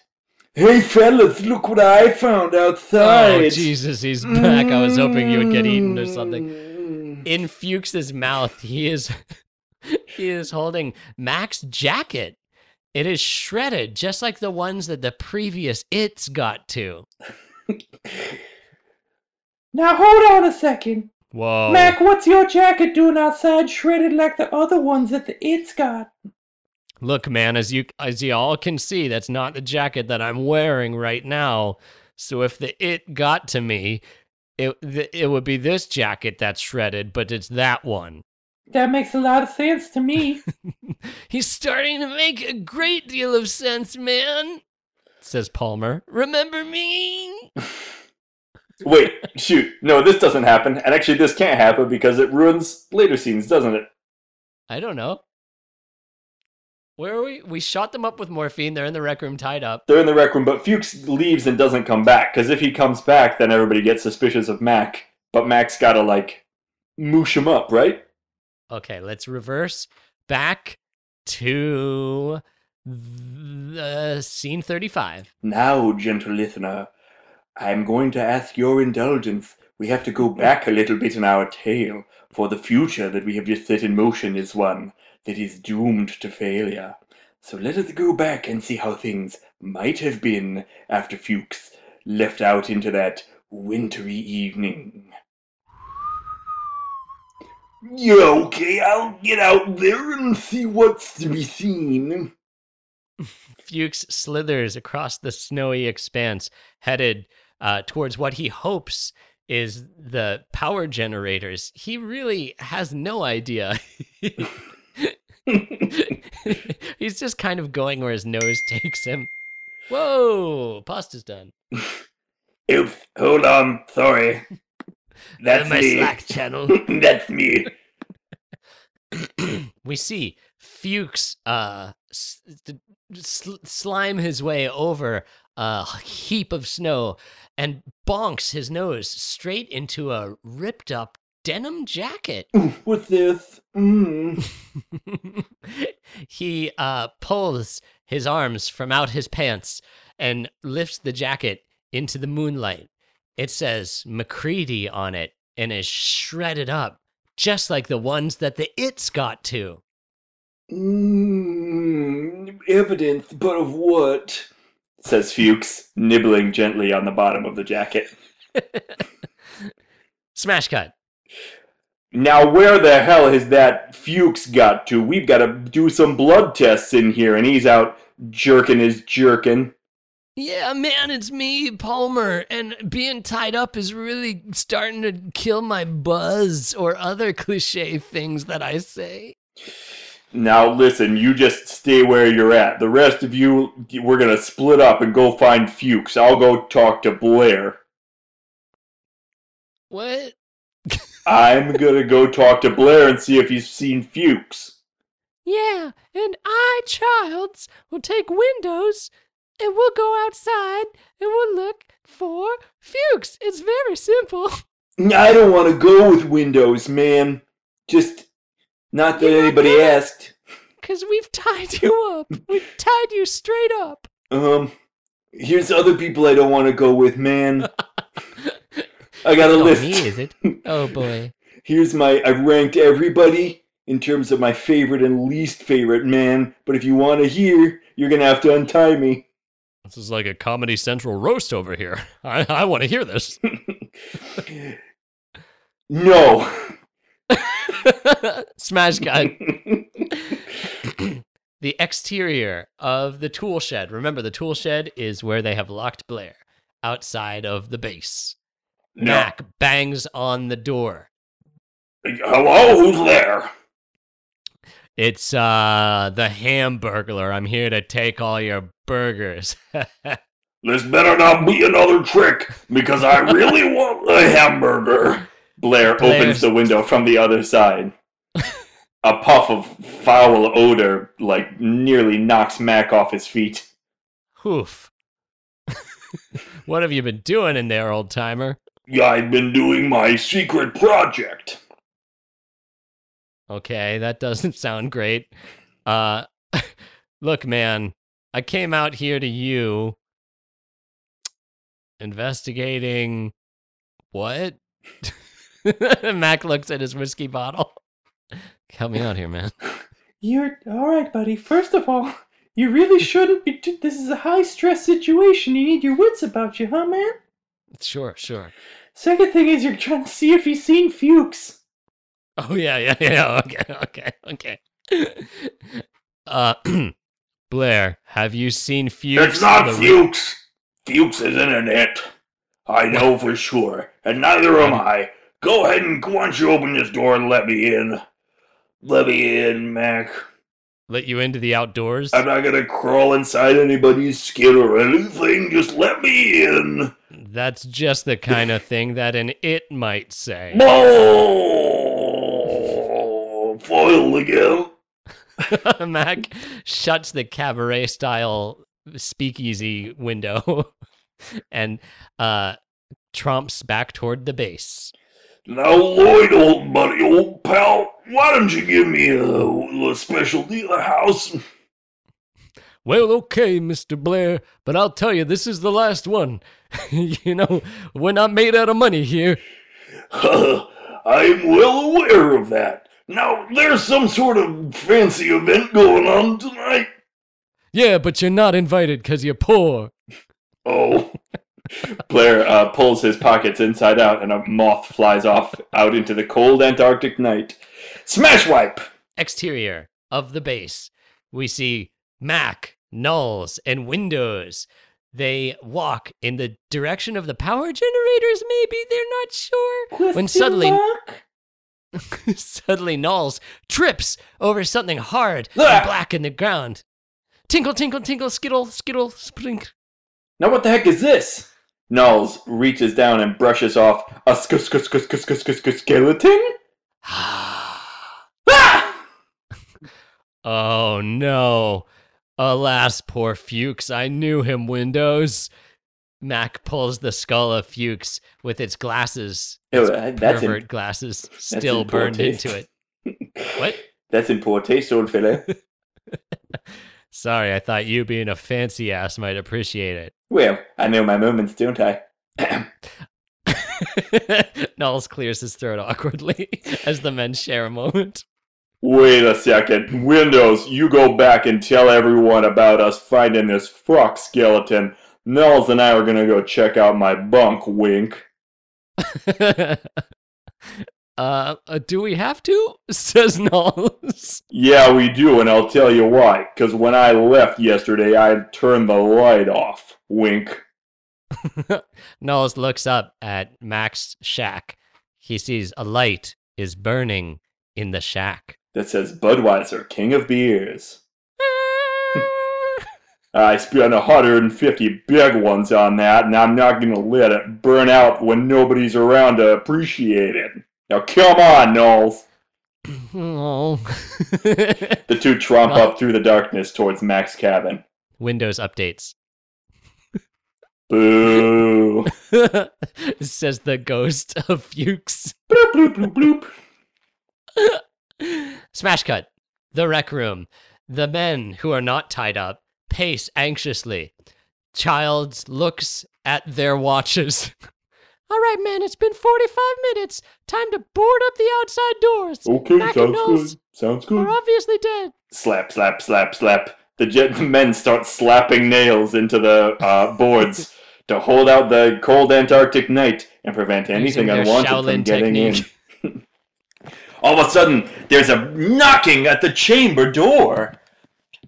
Hey fellas, look what I found outside. Oh, Jesus, he's back. I was hoping you would get eaten or something. In Fuchs's mouth, he is he is holding Mac's jacket. It is shredded, just like the ones that the previous it's got to. Now hold on a second. Whoa. Mac, what's your jacket doing outside shredded like the other ones that the It's got? Look, man, as you as you all can see, that's not the jacket that I'm wearing right now. So if the it got to me, it it would be this jacket that's shredded, but it's that one. That makes a lot of sense to me. He's starting to make a great deal of sense, man. Says Palmer. Remember me? Wait, shoot. No, this doesn't happen. And actually, this can't happen because it ruins later scenes, doesn't it? I don't know. Where are we? We shot them up with morphine. They're in the rec room tied up. They're in the rec room, but Fuchs leaves and doesn't come back. Because if he comes back, then everybody gets suspicious of Mac. But Mac's gotta, like, moosh him up, right? Okay, let's reverse back to the scene 35. Now, gentle listener, I'm going to ask your indulgence. We have to go back a little bit in our tale, for the future that we have just set in motion is one that is doomed to failure. So let us go back and see how things might have been after Fuchs left out into that wintry evening. Yeah, okay, I'll get out there and see what's to be seen. Fuchs slithers across the snowy expanse, headed uh, towards what he hopes is the power generators. He really has no idea. He's just kind of going where his nose takes him. Whoa, pasta's done. Oops, hold on, sorry. That's my me. Slack channel. That's me. we see Fuchs uh, sl- slime his way over a heap of snow and bonks his nose straight into a ripped up denim jacket. With this? Mm. he uh, pulls his arms from out his pants and lifts the jacket into the moonlight. It says MacReady on it and is shredded up, just like the ones that the It's got to. Mm. Evidence, but of what? Says Fuchs, nibbling gently on the bottom of the jacket. Smash cut. Now, where the hell has that Fuchs got to? We've got to do some blood tests in here, and he's out jerking his jerkin. Yeah, man, it's me, Palmer, and being tied up is really starting to kill my buzz or other cliche things that I say. Now, listen, you just stay where you're at. The rest of you, we're gonna split up and go find Fuchs. I'll go talk to Blair. What? I'm gonna go talk to Blair and see if he's seen Fuchs. Yeah, and I, Childs, will take windows and we'll go outside and we'll look for Fuchs. It's very simple. I don't want to go with Windows, man. Just not that You're anybody asked. Because we've tied you up. We've tied you straight up. Um, here's other people I don't want to go with, man. I got a Not list. me, is it? Oh boy. Here's my. I've ranked everybody in terms of my favorite and least favorite, man. But if you want to hear, you're gonna have to untie me. This is like a Comedy Central roast over here. I, I want to hear this. no. Smash cut. the exterior of the tool shed. Remember, the tool shed is where they have locked Blair outside of the base. No. Mac bangs on the door. Hello, who's there? It's uh the Hamburglar. I'm here to take all your burgers. This better not be another trick, because I really want a hamburger. Blair Blair's- opens the window from the other side. A puff of foul odor, like, nearly knocks Mac off his feet. Hoof. what have you been doing in there, old timer? I've been doing my secret project. Okay, that doesn't sound great. Uh look, man, I came out here to you investigating what? Mac looks at his whiskey bottle. Help me out here, man. You're all right, buddy. First of all, you really shouldn't be. T- this is a high stress situation. You need your wits about you, huh, man? Sure, sure. Second thing is you're trying to see if he's seen Fuchs. Oh yeah, yeah, yeah. Okay, okay, okay. Uh Blair, have you seen Fuchs? It's not the re- Fuchs. Fuchs isn't in it. I know for sure, and neither am I. Go ahead and why don't you open this door and let me in? Let me in, Mac. Let you into the outdoors? I'm not gonna crawl inside anybody's skin or anything. Just let me in. That's just the kind of thing that an it might say. Foiled again. Mac shuts the cabaret style speakeasy window and uh tromps back toward the base. Now, Lloyd, old buddy, old pal, why don't you give me a, little specialty of the house? Well, okay, Mr. Blair, but I'll tell you, this is the last one. you know, we're not made out of money here. I'm well aware of that. Now, there's some sort of fancy event going on tonight. Yeah, but you're not invited because you're poor. Oh, Blair uh, pulls his pockets inside out, and a moth flies off out into the cold Antarctic night. Smash wipe! Exterior of the base. We see Mac, Nauls, and Windows. They walk in the direction of the power generators, maybe? They're not sure. When suddenly? Suddenly, Nauls trips over something hard Ah! and black in the ground. Tinkle, tinkle, tinkle, skittle, skittle, sprink. Now what the heck is this? Nauls reaches down and brushes off a sk- sk- sk- sk- sk- sk- sk- skeleton? Ah! oh no. Alas, poor Fuchs. I knew him, Windows. Mac pulls the skull of Fuchs with its glasses, Ew, its uh, that's in- glasses, still burned taste. into it. What? That's in poor taste, old fella. Sorry, I thought you being a fancy ass might appreciate it. well, I know my moments, don't I? Nauls clears his throat awkwardly as the men share a moment. Wait a second. Windows, you go back and tell everyone about us finding this fuck skeleton. Nauls and I are gonna go check out my bunk, wink. uh, uh, do we have to? Says Nauls. Yeah, we do, and I'll tell you why. Because when I left yesterday, I turned the light off, wink. Nauls looks up at Mac's shack. He sees a light is burning in the shack. That says Budweiser, king of beers. I spent 150 big ones on that, and I'm not gonna let it burn out when nobody's around to appreciate it. Now come on, Nauls. oh. The two tromp up through the darkness towards Mac's cabin. Windows updates. Boo. says the ghost of Fuchs. bloop, bloop, bloop, bloop. Smash cut. The rec room. The men who are not tied up pace anxiously. Childs looks at their watches. All right, man, it's been 45 minutes. Time to board up the outside doors. Okay, sounds good. Sounds Are obviously dead. Slap, slap, slap, slap. The jet- men start slapping nails into the uh, boards to hold out the cold Antarctic night and prevent anything Using unwanted from getting technique. in. All of a sudden, there's a knocking at the chamber door.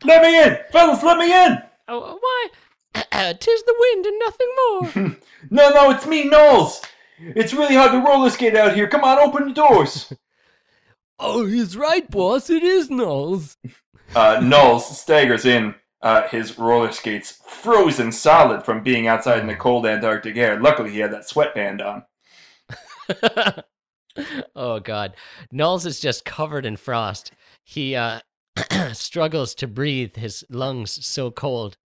Let me in, fellas. Let me in. Oh, why? Tis the wind and nothing more. No, no, it's me, Nauls. It's really hard to roller skate out here. Come on, open the doors. oh, he's right, boss. It is Nauls. Uh, Nauls staggers in, uh, his roller skates frozen solid from being outside in the cold Antarctic air. Luckily, he had that sweatband on. Oh god nauls is just covered in frost he uh struggles to breathe his lungs so cold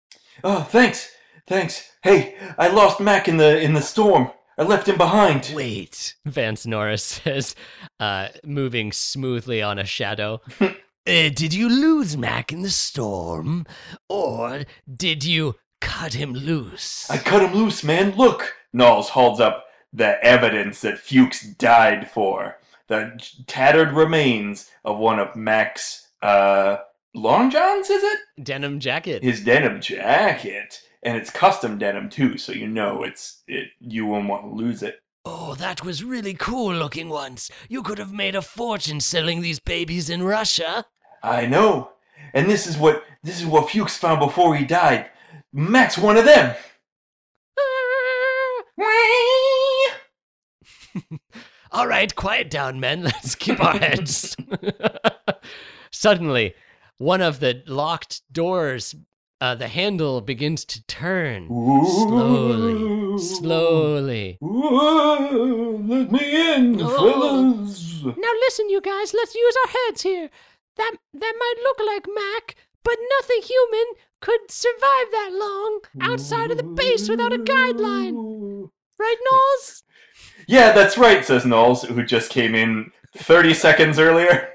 Oh, thanks, thanks. Hey, I lost Mac in the in the storm. I left him behind. wait vance norris says uh moving smoothly on a shadow uh, did you lose mac in the storm or did you cut him loose I cut him loose, man. Look. Nauls holds up the evidence that Fuchs died for. The tattered remains of one of Mac's uh long johns, is it? denim jacket his denim jacket, and it's custom denim too, so you know it's it. You won't want to lose it. Oh, that was really cool looking once. You could have made a fortune selling these babies in Russia. I know, and this is what this is what Fuchs found before he died. Mac's one of them. All right, quiet down, men. Let's keep our heads. Suddenly, one of the locked doors, uh, the handle begins to turn slowly, slowly. Let me in, Oh. fellas. Now listen, you guys. Let's use our heads here. That that might look like Mac, but nothing human could survive that long outside of the base without a guideline. Right, Nauls? Yeah, that's right, says Nauls, who just came in 30 seconds earlier.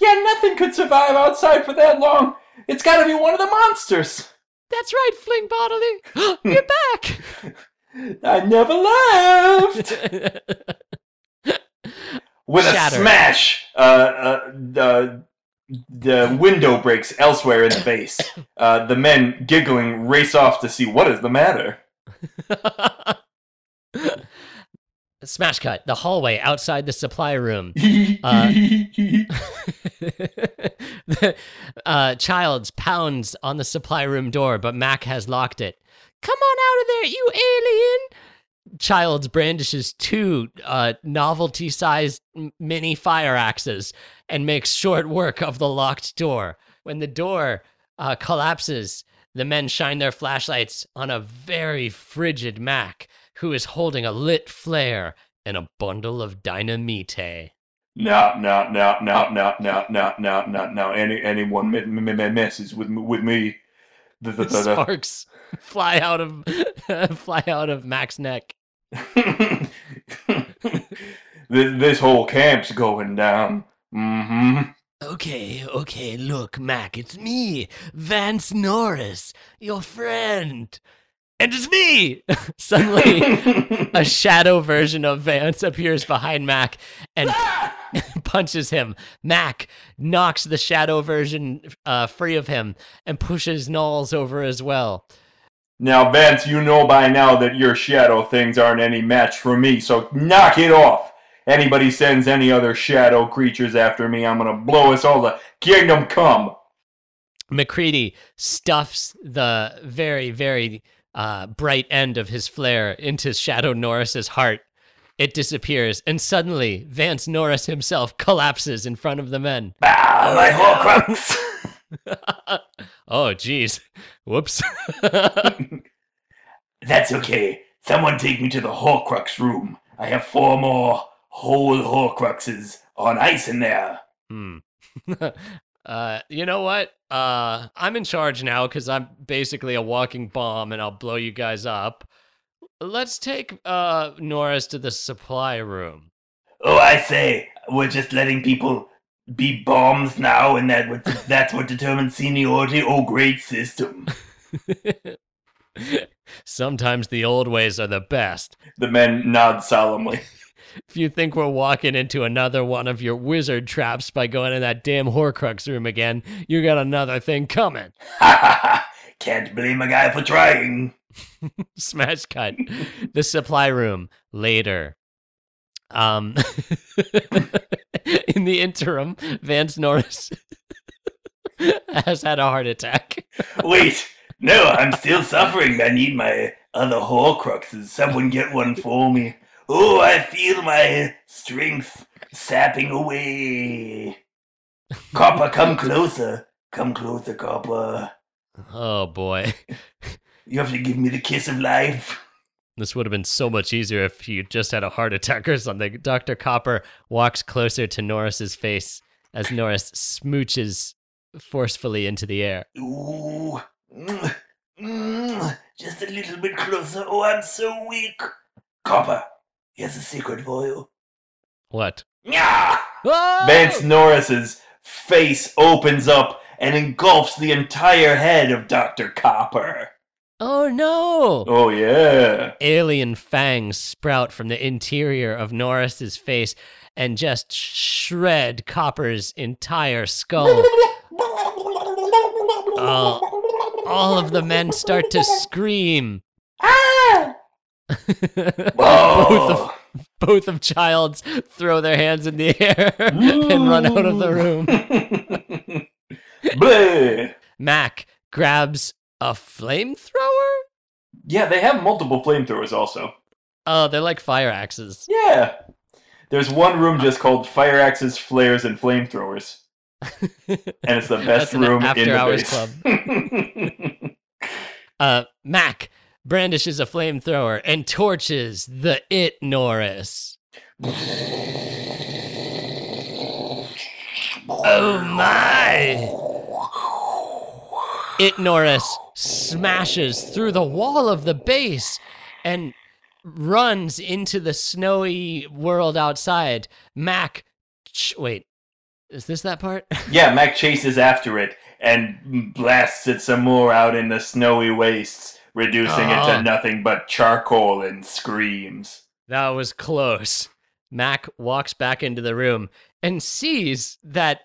Yeah, nothing could survive outside for that long. It's gotta be one of the monsters. That's right, Fling Bodily. You're back. I never left. With Shatter. a smash, uh, uh, the the window breaks elsewhere in the base. Uh, the men, giggling, race off to see what is the matter. Smash cut. The hallway outside the supply room. Uh, the uh, Childs pounds on the supply room door, but Mac has locked it. Come on out of there, you alien! Childs brandishes two uh, novelty sized mini fire axes and makes short work of the locked door. When the door uh, collapses, the men shine their flashlights on a very frigid Mac who is holding a lit flare and a bundle of dynamite. no, no, no, no, no, no, no, no, no, no. Any anyone me- me- me- messes with me- with me. The, the, the, the- sparks fly out of fly out of Mac's neck. this, this whole camp's going down. Mm-hmm. Okay, okay, look, Mac, it's me, Vance Norris, your friend. And it's me! Suddenly, a shadow version of Vance appears behind Mac and punches him. Mac knocks the shadow version uh, free of him and pushes Nauls over as well. Now, Vance, you know by now that your shadow things aren't any match for me, so knock it off. Anybody sends any other shadow creatures after me, I'm gonna blow us all to kingdom come. MacReady stuffs the very, very uh, bright end of his flare into Shadow Norris's heart. It disappears, and suddenly Vance Norris himself collapses in front of the men. Ah, my Horcrux! oh, jeez. Whoops. That's okay. Someone take me to the Horcrux room. I have four more whole Horcruxes on ice in there. hmm. Uh, you know what? Uh, I'm in charge now because I'm basically a walking bomb, and I'll blow you guys up. let's take uh Norris to the supply room. Oh, I say, we're just letting people be bombs now, and that what that's what determines seniority. Oh, great system. Sometimes the old ways are the best. The men nod solemnly. If you think we're walking into another one of your wizard traps by going in that damn Horcrux room again, you got another thing coming. Ha ha ha! Can't blame a guy for trying. Smash cut. the supply room later. Um, in the interim, Vance Norris has had a heart attack. Wait, no, I'm still suffering. I need my other Horcruxes. Someone get one for me. Oh, I feel my strength sapping away. Copper, come closer. Come closer, Copper. Oh boy. You have to give me the kiss of life. This would have been so much easier if you just had a heart attack or something. Dr. Copper walks closer to Norris's face as Norris smooches forcefully into the air. Ooh. Mm, mm, just a little bit closer. Oh, I'm so weak. Copper, here's a secret for you. What? Oh! Vance Norris's face opens up and engulfs the entire head of Dr. Copper. Oh no! Oh, yeah. Alien fangs sprout from the interior of Norris's face and just shred Copper's entire skull. Oh, all of the men start to scream. Ah! Both of both of Childs throw their hands in the air and run out of the room. Mac grabs a flamethrower. Yeah, they have multiple flamethrowers also. Oh, they're like fire axes. Yeah. There's one room just called Fire Axes, Flares, and Flamethrowers. And it's the best room in the after-hours base. club. Uh, Mac brandishes a flamethrower and torches the It Norris. Oh my! It Norris smashes through the wall of the base and runs into the snowy world outside. Mac, ch- wait, is this that part? yeah, Mac chases after it and blasts it some more out in the snowy wastes, reducing it to ah. nothing but charcoal and screams. That was close. Mac walks back into the room and sees that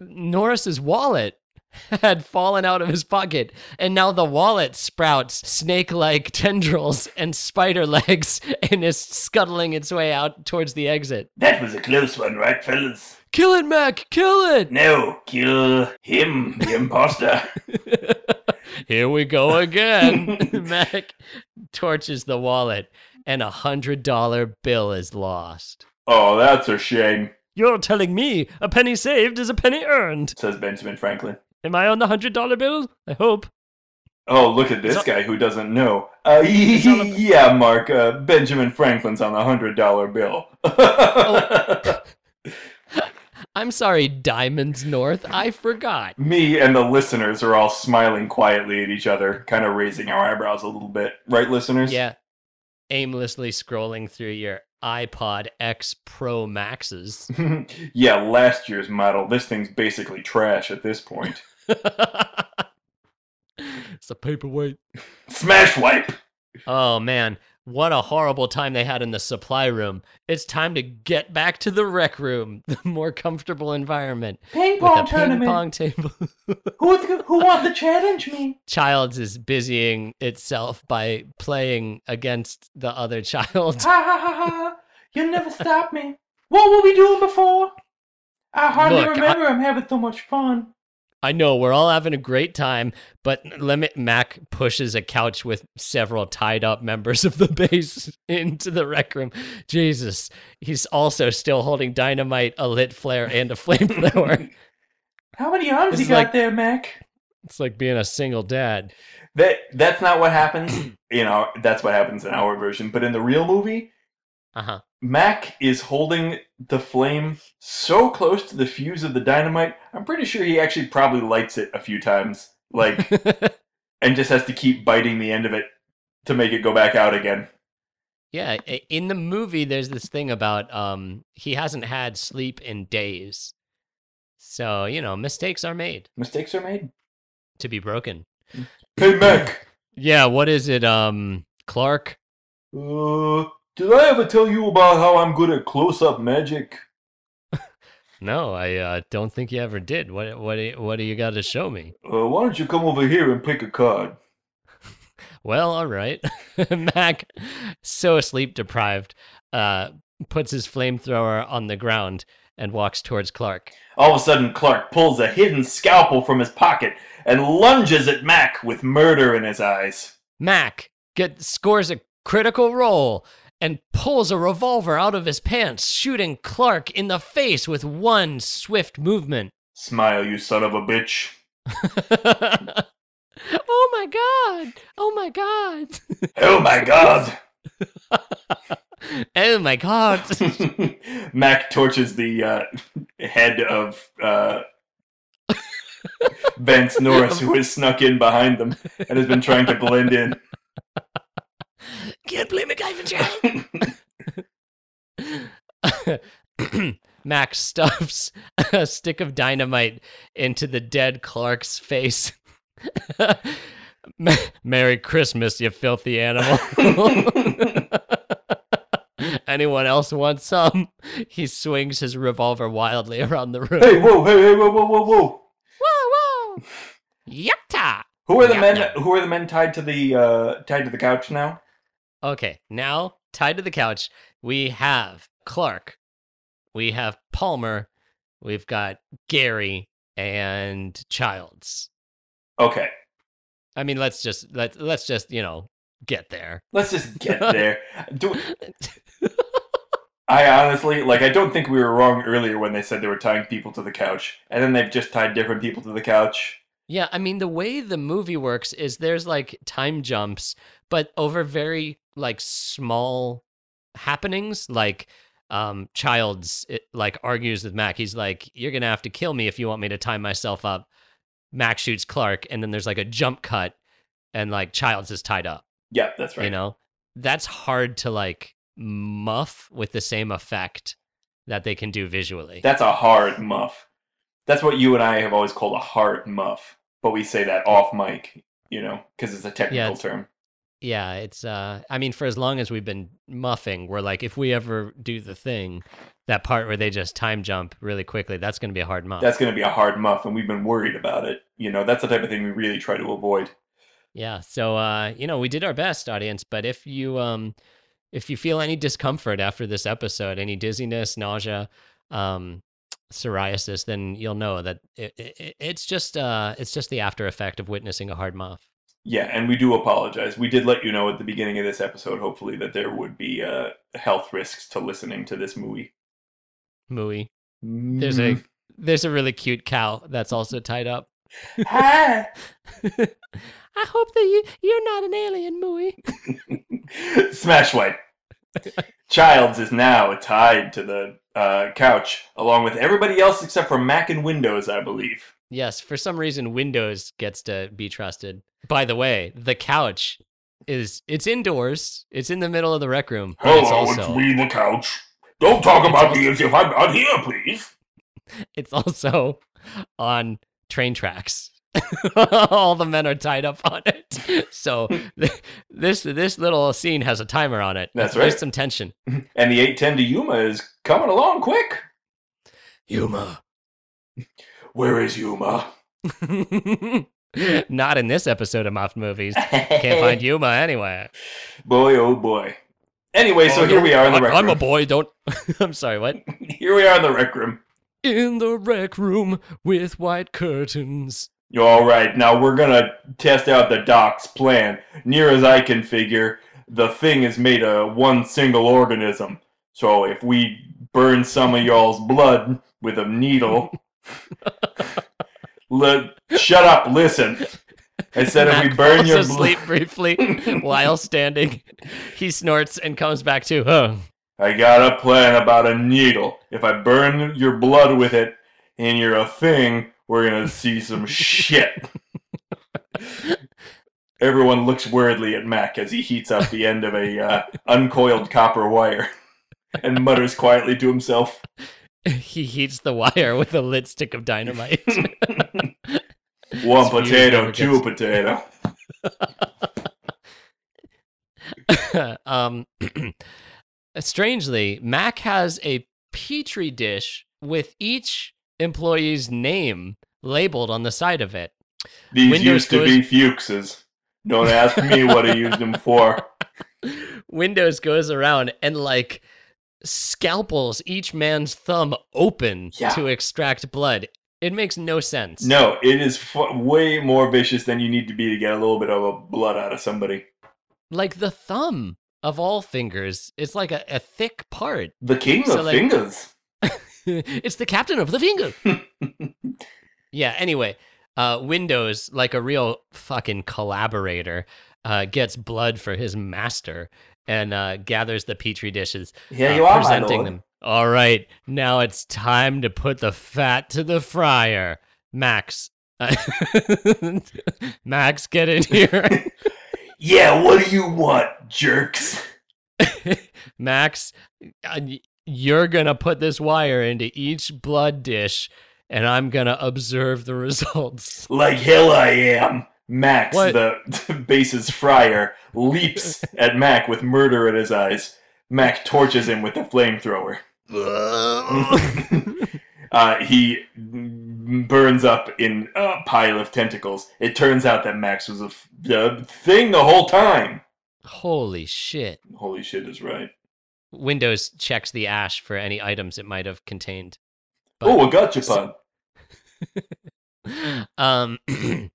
Norris's wallet had fallen out of his pocket, and now the wallet sprouts snake like tendrils and spider legs and is scuttling its way out towards the exit. That was a close one, right, fellas? Kill it, Mac! Kill it! No, kill him, the imposter. Here we go again. Mac torches the wallet, and a hundred dollar bill is lost. oh, that's a shame, You're telling me a penny saved is a penny earned. says Benjamin Franklin. Am I on the hundred dollar bill? I hope. Oh, look at this all- guy who doesn't know. Uh, yeah, Mark, uh, Benjamin Franklin's on the $100 bill. Oh. I'm sorry, Diamonds North. I forgot. Me and the listeners are all smiling quietly at each other, kind of raising our eyebrows a little bit. Right, listeners? Yeah. Aimlessly scrolling through your iPod X Pro Maxes. yeah, last year's model. This thing's basically trash at this point. it's a paperweight. Smash wipe! Oh man, what a horrible time they had in the supply room. It's time to get back to the rec room, the more comfortable environment. Ping pong a ping pong table. Who's who wants to challenge me? Childs is busying itself by playing against the other child. Ha ha ha ha! You'll never stop me. What were we doing before? I hardly Look, I- remember. I'm having so much fun. I know we're all having a great time, but Limit Mac pushes a couch with several tied up members of the base into the rec room. Jesus, he's also still holding dynamite, a lit flare, and a flamethrower. How many arms It's you got like- there, Mac? it's like being a single dad. That That's not what happens. you know, that's what happens in our version. But in the real movie, Uh huh. Mac is holding the flame so close to the fuse of the dynamite, I'm pretty sure he actually probably lights it a few times. Like, and just has to keep biting the end of it to make it go back out again. Yeah, in the movie, there's this thing about um he hasn't had sleep in days, so you know mistakes are made Mistakes are made. to be broken. Hey, Mac. Yeah, what is it, um, Clark? Uh, did I ever tell you about how I'm good at close-up magic? No, I uh, don't think you ever did. What what do you- what do you got to show me? Uh, why don't you come over here and pick a card? Well, all right. Mac, so sleep deprived, uh, puts his flamethrower on the ground and walks towards Clark. All of a sudden, Clark pulls a hidden scalpel from his pocket and lunges at Mac with murder in his eyes. Mac get scores a critical roll and pulls a revolver out of his pants, shooting Clark in the face with one swift movement. Smile, you son of a bitch. oh my god! Oh my god! Oh my god! oh my god! Mac torches the uh, head of uh, Vance Norris, who has snuck in behind them and has been trying to blend in. Can't blame MacGyver Charlie. Max stuffs a stick of dynamite into the dead Clark's face. Merry Christmas, you filthy animal. Anyone else want some? He swings his revolver wildly around the room. Hey, whoa, hey, hey, whoa, whoa, whoa, whoa! Whoa, whoa! Yatta! Who are the men? Yeah. Who are the men tied to the uh, tied to the couch now? Okay, now tied to the couch, we have Clark, we have Palmer, we've got Gary and Childs. Okay, I mean, let's just let let's just you know get there. let's just get there. Do, I honestly like. I don't think we were wrong earlier when they said they were tying people to the couch, and then they've just tied different people to the couch. Yeah, I mean, the way the movie works is there's like time jumps, but over very like small happenings. Like, um, Childs it, like argues with Mac. He's like, "You're gonna have to kill me if you want me to tie myself up." Mac shoots Clark, and then there's like a jump cut, and like Childs is tied up. Yeah, that's right. You know, that's hard to like muff with the same effect that they can do visually. That's a hard muff. That's what you and I have always called a hard muff, but we say that off mic, you know, because it's a technical Yeah, it's- term. yeah, it's uh I mean for as long as we've been muffing, we're like if we ever do the thing, that part where they just time jump really quickly, that's going to be a hard muff. That's going to be a hard muff, and we've been worried about it. You know, that's the type of thing we really try to avoid. Yeah, so uh you know, we did our best audience, but if you um if you feel any discomfort after this episode, any dizziness, nausea, um psoriasis, then you'll know that it, it, it's just uh it's just the after effect of witnessing a hard muff. Yeah, and we do apologize. We did let you know at the beginning of this episode, hopefully, that there would be uh, health risks to listening to this movie. Mooey. There's a there's a really cute cow that's also tied up. Hi. I hope that you you're not an alien, Mooey. Smash White. Childs is now tied to the uh, couch, along with everybody else except for Mac and Windows, I believe. Yes, for some reason Windows gets to be trusted. By the way, the couch is it's indoors. It's in the middle of the rec room. but it's also the couch. Don't talk about me as if I'm not here, please. it's also on train tracks. All the men are tied up on it. So th- this this little scene has a timer on it. That's There's right. some tension. And the 810 to Yuma is coming along quick. Yuma. Where is Yuma? Not in this episode of Muffed Movies. Can't find Yuma anywhere. Boy, oh boy. Anyway, so Oh, here we are in the rec I'm a boy. Don't. I'm sorry. What? Here we are in the rec room. In the rec room with white curtains. All right, now we're gonna test out the doc's plan. Near as I can figure, the thing is made of one single organism. So if we burn some of y'all's blood with a needle, shut up, listen. I said if we burn your asleep blood, briefly while standing. He snorts and comes back to. Oh, I got a plan about a needle. If I burn your blood with it, and you're a thing, we're gonna see some shit. Everyone looks worriedly at Mac as he heats up the end of a uh, uncoiled copper wire and mutters quietly to himself. he heats the wire with a lit stick of dynamite. One potato, two potato. um, strangely, Mac has a petri dish with each employee's name labeled on the side of it. These Windows used to goes- be Fuchs's. Don't ask me what I used them for. Windows goes around and like scalpels each man's thumb open Yeah. to extract blood. It makes no sense. No, it is fu- way more vicious than you need to be to get a little bit of a blood out of somebody. Like the thumb of all fingers, it's like a, a thick part. The king So, of like- fingers. it's the captain of the finger. yeah, anyway, uh, Windows, like a real fucking collaborator, uh, gets blood for his master and uh, gathers the petri dishes, Here uh, you are, presenting them. All right, now it's time to put the fat to the fryer. Max. Max, get in here. Yeah, what do you want, jerks? Max, uh, you're going to put this wire into each blood dish, and I'm going to observe the results. Like hell I am. Max, What? the base's friar, leaps at Mac with murder in his eyes. Mac torches him with the flamethrower. uh, he burns up in a pile of tentacles. It turns out that Max was a f- a thing the whole time. Holy shit. Holy shit is right. Windows checks the ash for any items it might have contained. oh, a gotcha pun. um,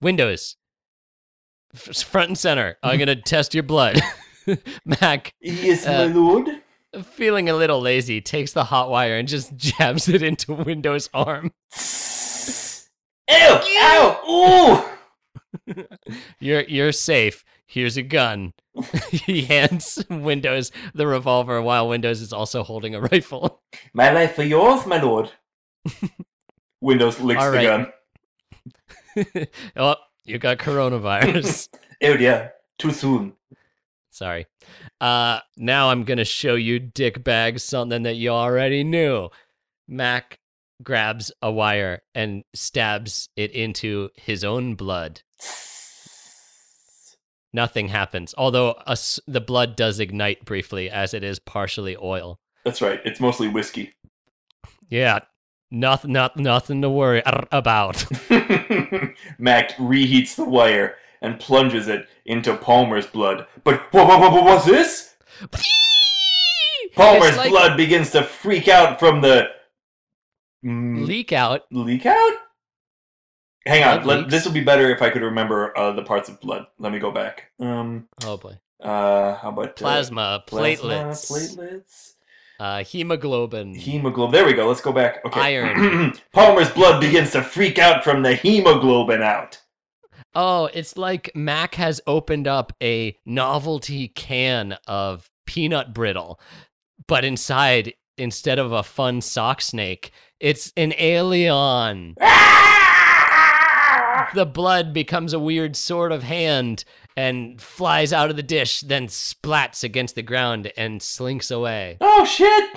Windows, front and center. I'm going to test your blood. Mac, Yes, Uh, my lord. feeling a little lazy, takes the hot wire and just jabs it into Windows' arm. Ew! Ow! Ooh! You're you're safe. Here's a gun. He hands Windows the revolver while Windows is also holding a rifle. My life for yours, my lord. Windows licks All the gun. oh, you got coronavirus. Oh dear, too soon. Sorry. Uh now I'm gonna show you dickbag something that you already knew. Mac grabs a wire and stabs it into his own blood. Nothing happens, although a the blood does ignite briefly as it is partially oil. That's right. It's mostly whiskey. Yeah, nothing, not, nothing to worry about. Mac reheats the wire and plunges it into Palmer's blood. But what, what, what, what's this? Palmer's like- blood begins to freak out from the Mm, Leak out. leak out. Hang on, let, this would be better if I could remember uh, the parts of blood. Let me go back. Um, Oh boy. uh, how about uh, Plasma, plasma, platelets, platelets, uh, hemoglobin. hemoglobin. There we go. Let's go back. Okay. Iron. Palmer's blood begins to freak out from the hemoglobin out. Oh, it's like Mac has opened up a novelty can of peanut brittle, but inside, instead of a fun sock snake, it's an alien. The blood becomes a weird sort of hand and flies out of the dish, then splats against the ground and slinks away. Oh shit!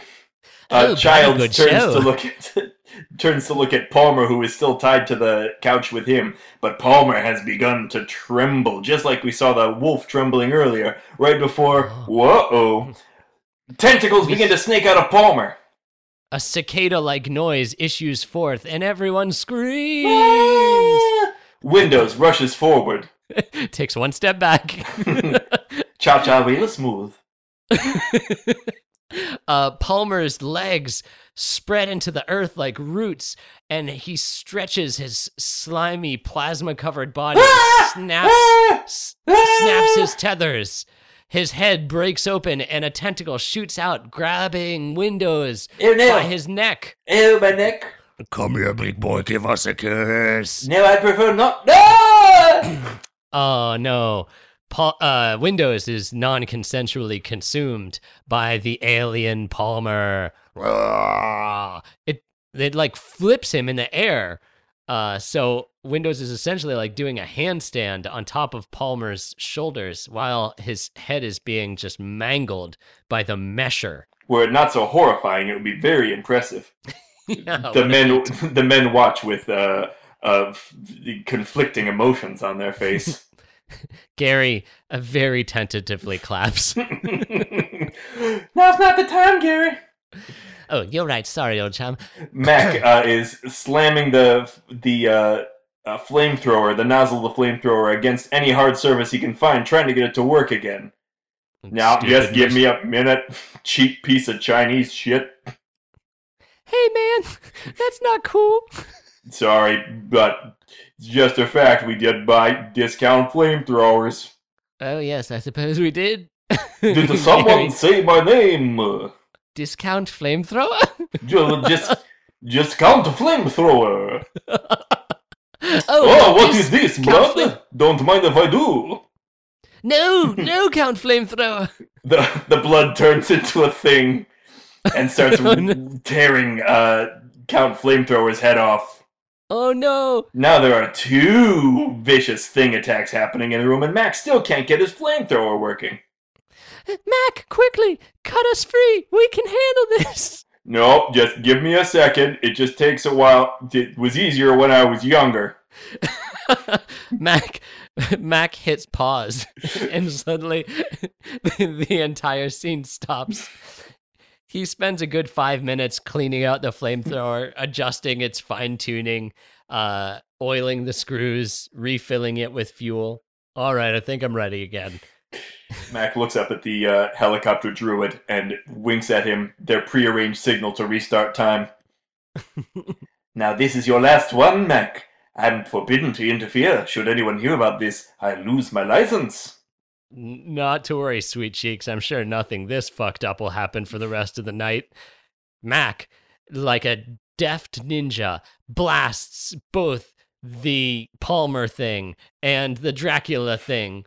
Oh, Uh, Child turns show. to look at turns to look at Palmer, who is still tied to the couch with him. But Palmer has begun to tremble, just like we saw the wolf trembling earlier, right before. Oh. Whoa! Tentacles begin to snake out of Palmer. A cicada like noise issues forth, and everyone screams. Windows rushes forward. Takes one step back. Cha cha real smooth. uh, Palmer's legs spread into the earth like roots, and he stretches his slimy, plasma covered body, snaps, s- snaps his tethers. His head breaks open, and a tentacle shoots out, grabbing Windows Ew, no. by his neck. Ew, my neck. Come here, big boy, give us a kiss. No, I prefer not. No! Oh no. Paul, uh, Windows is non-consensually consumed by the alien Palmer. Roar. It it like flips him in the air, Uh, so Windows is essentially like doing a handstand on top of Palmer's shoulders while his head is being just mangled by the mesher. Were it not so horrifying, it would be very impressive. Yeah, the men, the men watch with uh, uh, conflicting emotions on their face. Gary uh, very tentatively claps. Now's not the time, Gary. oh, you're right. Sorry, old chum. Mac uh, is slamming the the uh, uh, flamethrower, the nozzle of the flamethrower, against any hard surface he can find, trying to get it to work again. Now, Stupid just give me a minute, cheap piece of Chinese shit. Hey, man, that's not cool. Sorry, but it's just a fact. We did buy discount flamethrowers. Oh yes, I suppose we did. Did someone say my name? Discount flamethrower? ju- just, just count flamethrower. oh, Oh, what is this, blood? Don't mind if I do. No, no, Count Flamethrower. The the blood turns into a thing and starts Oh, no. tearing uh, Count Flamethrower's head off. Oh no. Now there are two vicious thing attacks happening in the room, and Max still can't get his flamethrower working. Mac, quickly, cut us free. We can handle this. Nope, just give me a second. It just takes a while. It was easier when I was younger. Mac Mac hits pause and suddenly the, the entire scene stops. He spends a good five minutes cleaning out the flamethrower, adjusting its fine tuning, uh, oiling the screws, refilling it with fuel. All right, I think I'm ready again. Mac looks up at the uh, helicopter druid and winks at him their prearranged signal to restart time. now, this is your last one, Mac. I'm forbidden to interfere. Should anyone hear about this, I lose my license. Not to worry, sweet cheeks. I'm sure nothing this fucked up will happen for the rest of the night. Mac, like a deft ninja, blasts both the Palmer thing and the Dracula thing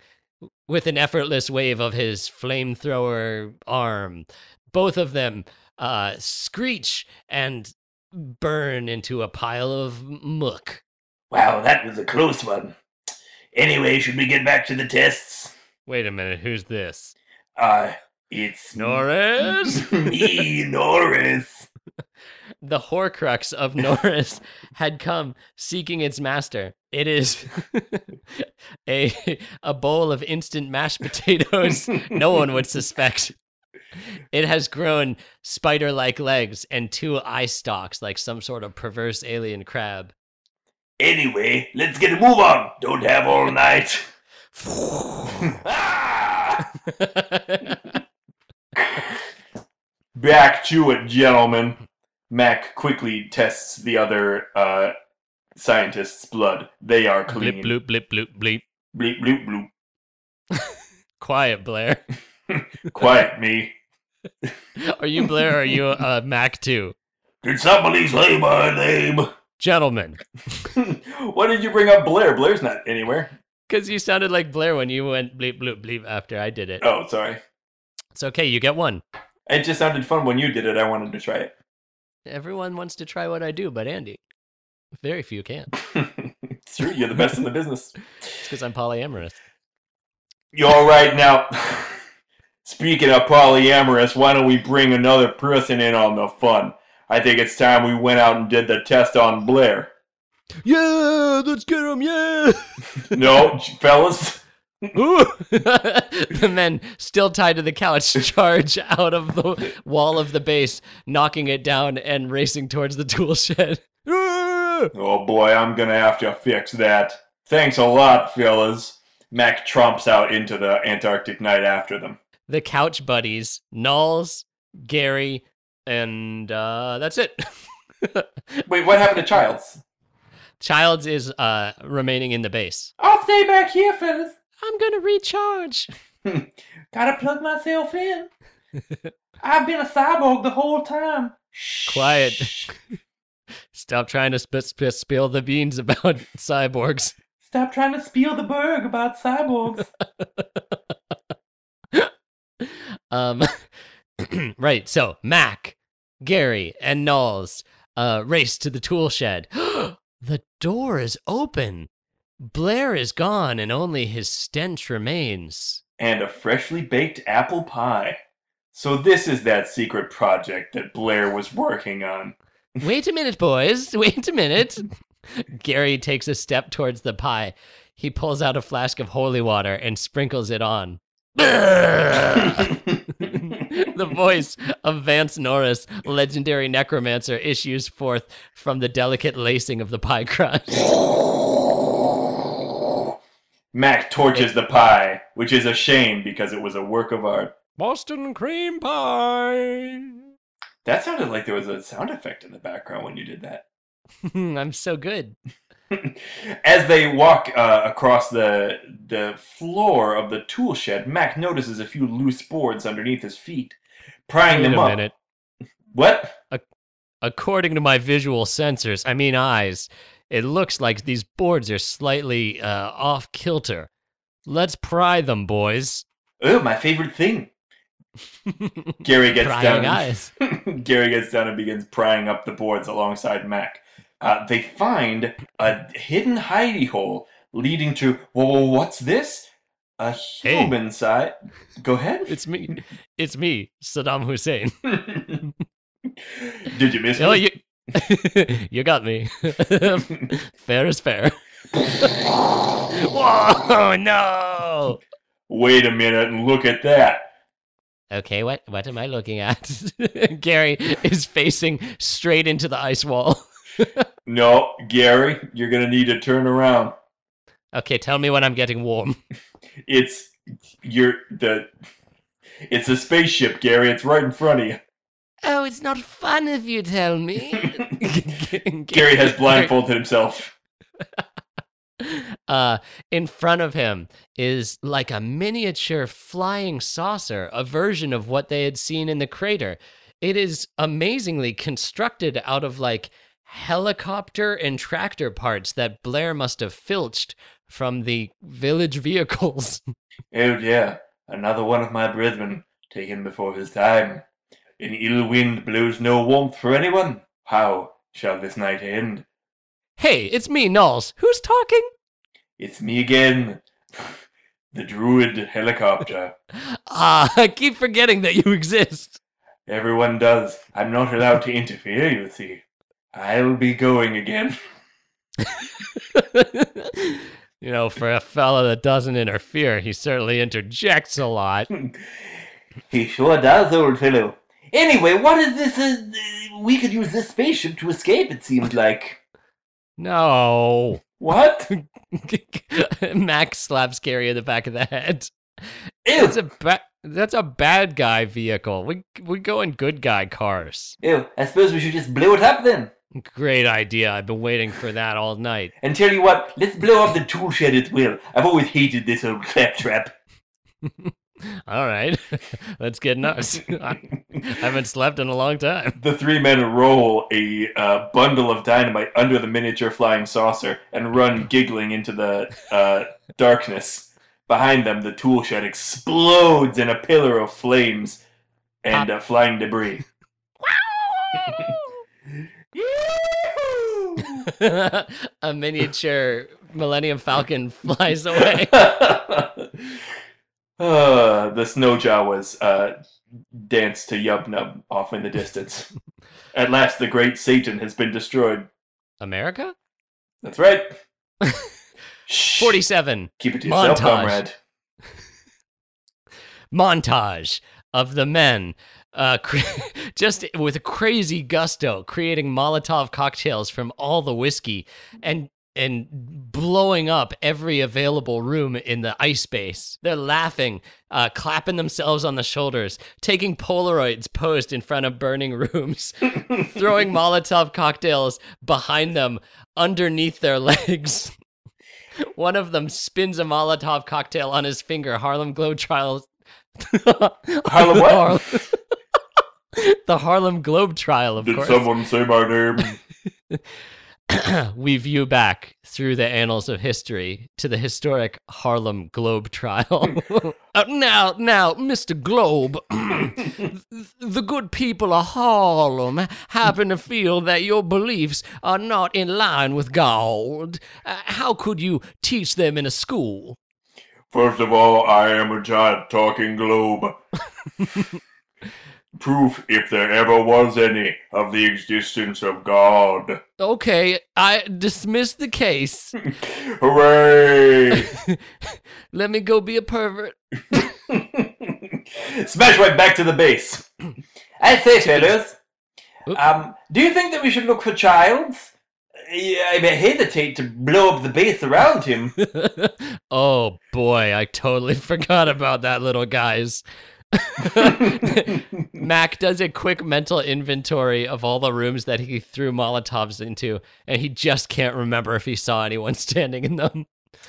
with an effortless wave of his flamethrower arm. Both of them uh, screech and burn into a pile of muck. Wow, that was a close one. Anyway, should we get back to the tests? Wait a minute, who's this? Uh, it's Norris? me, Norris. the Horcrux of Norris had come seeking its master. It is a a bowl of instant mashed potatoes no one would suspect. It has grown spider-like legs and two eye stalks like some sort of perverse alien crab. Anyway, let's get a move on. Don't have all night. Back to it, gentlemen. Mac quickly tests the other uh, scientist's blood. They are blip clean. bloop blip bloop bleep. Bleep, bloop, bloop. Quiet, Blair. Quiet, me. Are you Blair or are you uh, Mac too? Did somebody say my name? Gentlemen, Why did you bring up Blair? Blair's not anywhere. Because you sounded like Blair when you went bleep bloop bleep after I did it. Oh, sorry. It's okay, you get one. It just sounded fun when you did it. I wanted to try it. Everyone wants to try what I do, but Andy, very few can. it's true. You're the best in the business. It's because I'm polyamorous. You're all right now? Speaking of polyamorous, why don't we bring another person in on the fun? I think it's time we went out and did the test on Blair. Yeah, let's get him. Yeah. No, fellas. The men, still tied to the couch, charge out of the wall of the base, knocking it down and racing towards the tool shed. Oh boy, I'm gonna have to fix that. Thanks a lot, fellas. Mac tromps out into the Antarctic night after them. the couch buddies, Nauls, Gary, and uh, that's it. Wait, what happened to Childs? Childs is uh, remaining in the base. I'll stay back here, fellas. I'm gonna recharge. Gotta plug myself in. I've been a cyborg the whole time. Quiet. Stop trying to sp- sp- spill the beans about cyborgs. Stop trying to spill the berg about cyborgs. Um, right. So Mac, Gary, and Nauls uh, race to the tool shed. The door is open. Blair is gone, and only his stench remains. And a freshly baked apple pie. So this is that secret project that Blair was working on. Wait a minute, boys. Wait a minute. Gary takes a step towards the pie. He pulls out a flask of holy water and sprinkles it on. the voice of Vance Norris, legendary necromancer, issues forth from the delicate lacing of the pie crust. Mac torches the pie, which is a shame because it was a work of art. Boston cream pie. That sounded like there was a sound effect in the background when you did that. I'm so good. As they walk uh, across the the floor of the tool shed, Mac notices a few loose boards underneath his feet, prying Wait them a up. minute. What? According to my visual sensors, I mean eyes, it looks like these boards are slightly uh, off kilter. Let's pry them, boys. Oh, my favorite thing. Gary gets Prying down. eyes. Gary gets down and begins prying up the boards alongside Mac. Uh, they find a hidden hidey hole leading to. Whoa, what's this? A Hey. human side. Go ahead. It's me. It's me, Saddam Hussein. Did you miss me? Oh, you, you got me. fair is fair. Whoa, no. Wait a minute and look at that. Okay, what what am I looking at? Gary is facing straight into the ice wall. No, Gary, you're gonna need to turn around. Okay, tell me when I'm getting warm. It's you're the. It's a spaceship, Gary. It's right in front of you. Oh, it's not fun if you tell me. Gary has blindfolded himself. Uh, in front of him is like a miniature flying saucer, a version of what they had seen in the crater. It is amazingly constructed out of like helicopter and tractor parts that Blair must have filched from the village vehicles. Oh dear, another one of my brethren taken before his time. An ill wind blows no warmth for anyone. How shall this night end? hey, it's me, Nauls. Who's talking? It's me again, the druid helicopter. Ah, I keep forgetting that you exist. Everyone does. I'm not allowed to interfere, you see. I'll be going again. you know, for a fella that doesn't interfere, he certainly interjects a lot. He sure does, old fellow. Anyway, what is this? Uh, we could use this spaceship to escape, it seems like. No. What? Max slaps Gary in the back of the head. Ew. It's a ba- that's a bad guy vehicle. We we go in good guy cars. Ew, I suppose we should just blow it up then. Great idea. I've been waiting for that all night. And tell you what, let's blow up the tool shed as well. I've always hated this old claptrap. All right. Let's get nuts. I haven't slept in a long time. The three men roll a uh, bundle of dynamite under the miniature flying saucer and run giggling into the uh, darkness. Behind them, the tool shed explodes in a pillar of flames and uh, flying debris. a miniature Millennium Falcon flies away. uh, the snow Jawas uh, dance to Yub Nub off in the distance. At last, the great Satan has been destroyed. America? That's right. 47. Keep it to yourself, Montage. comrade. montage of the men uh, just with crazy gusto creating Molotov cocktails from all the whiskey and and blowing up every available room in the ice base. They're laughing, uh, clapping themselves on the shoulders, taking Polaroids posed in front of burning rooms, throwing Molotov cocktails behind them underneath their legs. One of them spins a Molotov cocktail on his finger. Harlem Globetrotters. Harlem what? the Harlem Globe Trial, of Did course. someone say my name? we view back through the annals of history to the historic Harlem Globe trial. Uh, now, now, Mr. Globe, the good people of Harlem happen to feel that your beliefs are not in line with God. Uh, how could you teach them in a school? First of all, I am a giant talking globe. Proof, if there ever was any, of the existence of God. Okay, I dismiss the case. Hooray! Let me go be a pervert. Smash right back to the base. I say, fellas, um, do you think that we should look for Childs? I may hesitate to blow up the base around him. oh boy, I totally forgot about that little guys. Mac does a quick mental inventory of all the rooms that he threw Molotovs into, and he just can't remember if he saw anyone standing in them.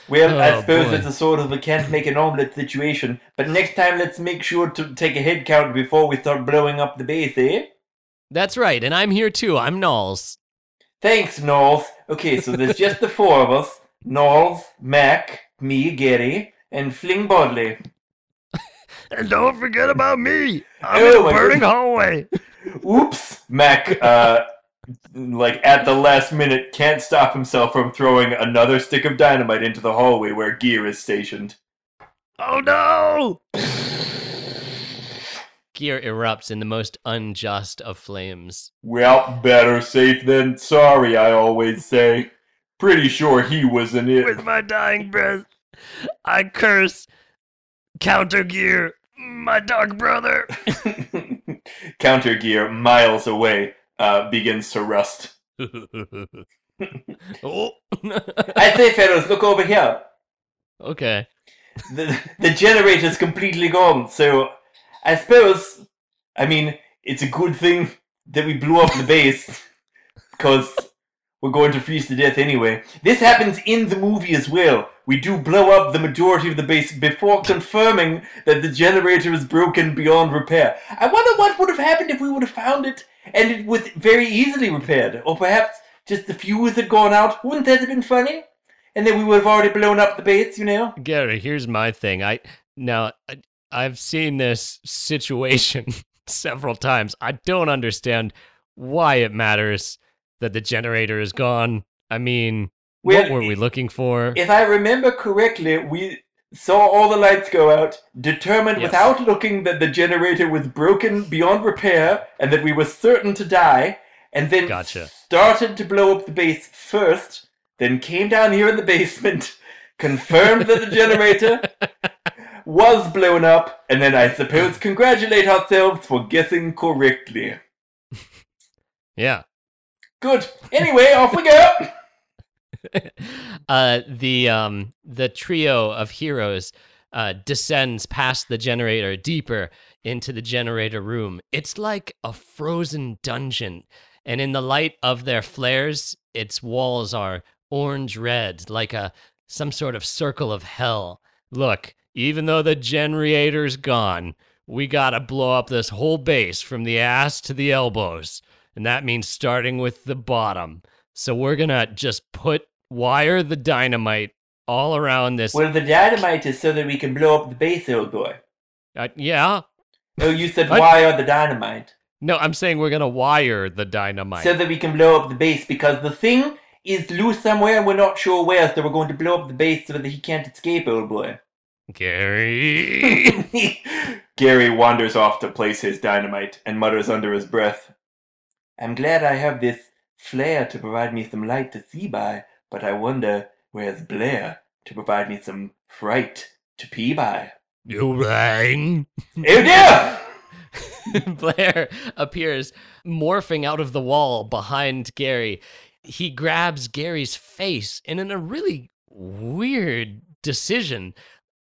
Well, I Oh, suppose boy. it's a sort of a can't make an omelette situation, but next time let's make sure to take a head count before we start blowing up the base, eh? That's right, and I'm here too. I'm Nauls. Thanks, Nauls. Okay, so there's just the four of us Nauls, Mac, me, Gary, and Fling Bodley. And don't forget about me. I'm in a burning hallway. Oops! Mac, uh, like at the last minute, can't stop himself from throwing another stick of dynamite into the hallway where Gear is stationed. Oh no! Gear erupts in the most unjust of flames. Well, better safe than sorry, I always say. Pretty sure he was in it. With my dying breath, I curse Counter Gear, my dog brother. Counter Gear, miles away, uh, begins to rust. oh. I say, fellas, look over here. okay. the the generator's completely gone. So I suppose, I mean, it's a good thing that we blew up the base because we're going to freeze to death anyway. This happens in the movie as well. We do blow up the majority of the base before confirming that the generator is broken beyond repair. I wonder what would have happened if we would have found it and it was very easily repaired, or perhaps just the fuse had gone out. Wouldn't that have been funny? And then we would have already blown up the base, you know. Gary, here's my thing. I now I, I've seen this situation several times. I don't understand why it matters that the generator is gone. I mean, what were we looking for? If I remember correctly, we saw all the lights go out, determined Yes. without looking that the generator was broken beyond repair and that we were certain to die, and then Gotcha. started to blow up the base first, then came down here in the basement, confirmed that the generator was blown up, and then I suppose congratulate ourselves for guessing correctly. yeah. Good. Anyway, off we go. uh, the um the trio of heroes uh, descends past the generator deeper into the generator room. It's like a frozen dungeon, and in the light of their flares, its walls are orange red, like a some sort of circle of hell. Look, even though the generator's gone, we gotta blow up this whole base from the ass to the elbows, and that means starting with the bottom. So we're gonna just put wire the dynamite all around this. Well, the dynamite is so that we can blow up the base, old boy. Uh, yeah. No, you said wire the dynamite. No, I'm saying we're gonna wire the dynamite. So that we can blow up the base because the thing is loose somewhere and we're not sure where, so we're going to blow up the base so that he can't escape, old boy. Gary. Gary wanders off to place his dynamite and mutters under his breath, I'm glad I have this flare to provide me some light to see by, but I wonder where's Blair to provide me some fright to pee by. you rang. Oh dear! Blair appears morphing out of the wall behind Gary. He grabs Gary's face, and in a really weird decision,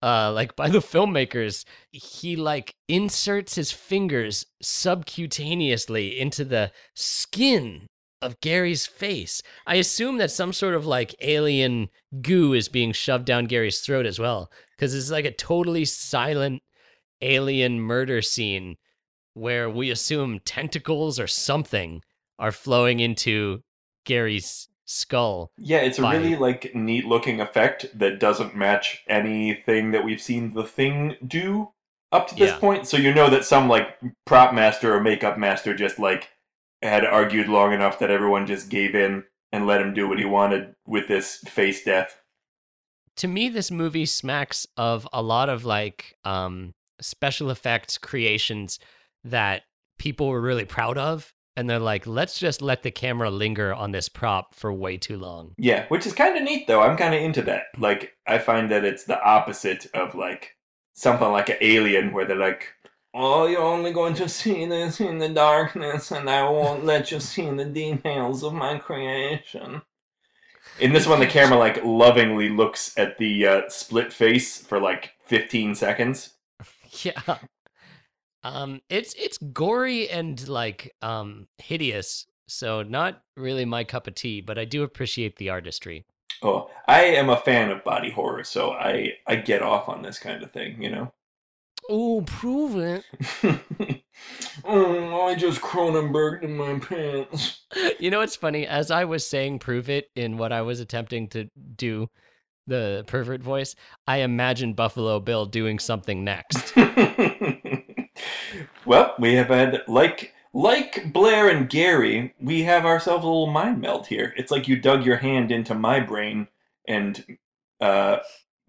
uh, like by the filmmakers, he like inserts his fingers subcutaneously into the skin of Gary's face. I assume that some sort of like alien goo is being shoved down Gary's throat as well, because it's like a totally silent alien murder scene where we assume tentacles or something are flowing into Gary's skull. Yeah, it's a By- really like neat looking effect that doesn't match anything that we've seen the thing do up to this Yeah. point. So you know that some like prop master or makeup master just like had argued long enough that everyone just gave in and let him do what he wanted with this face death. To me, this movie smacks of a lot of like um, special effects creations that people were really proud of. And they're like, let's just let the camera linger on this prop for way too long. Yeah, which is kind of neat though. I'm kind of into that. Like I find that it's the opposite of like something like an alien where they're like Oh, you're only going to see this in the darkness, and I won't let you see the details of my creation. In this one, the camera like lovingly looks at the uh, split face for like 15 seconds. Yeah. Um it's it's gory and like um hideous. So not really my cup of tea, but I do appreciate the artistry. Oh, I am a fan of body horror, so I I get off on this kind of thing, you know. Oh, prove it. oh, I just Cronenberg in my pants. You know what's funny? As I was saying prove it in what I was attempting to do the pervert voice, I imagined Buffalo Bill doing something next. well, we have had like like Blair and Gary, we have ourselves a little mind meld here. It's like you dug your hand into my brain and uh,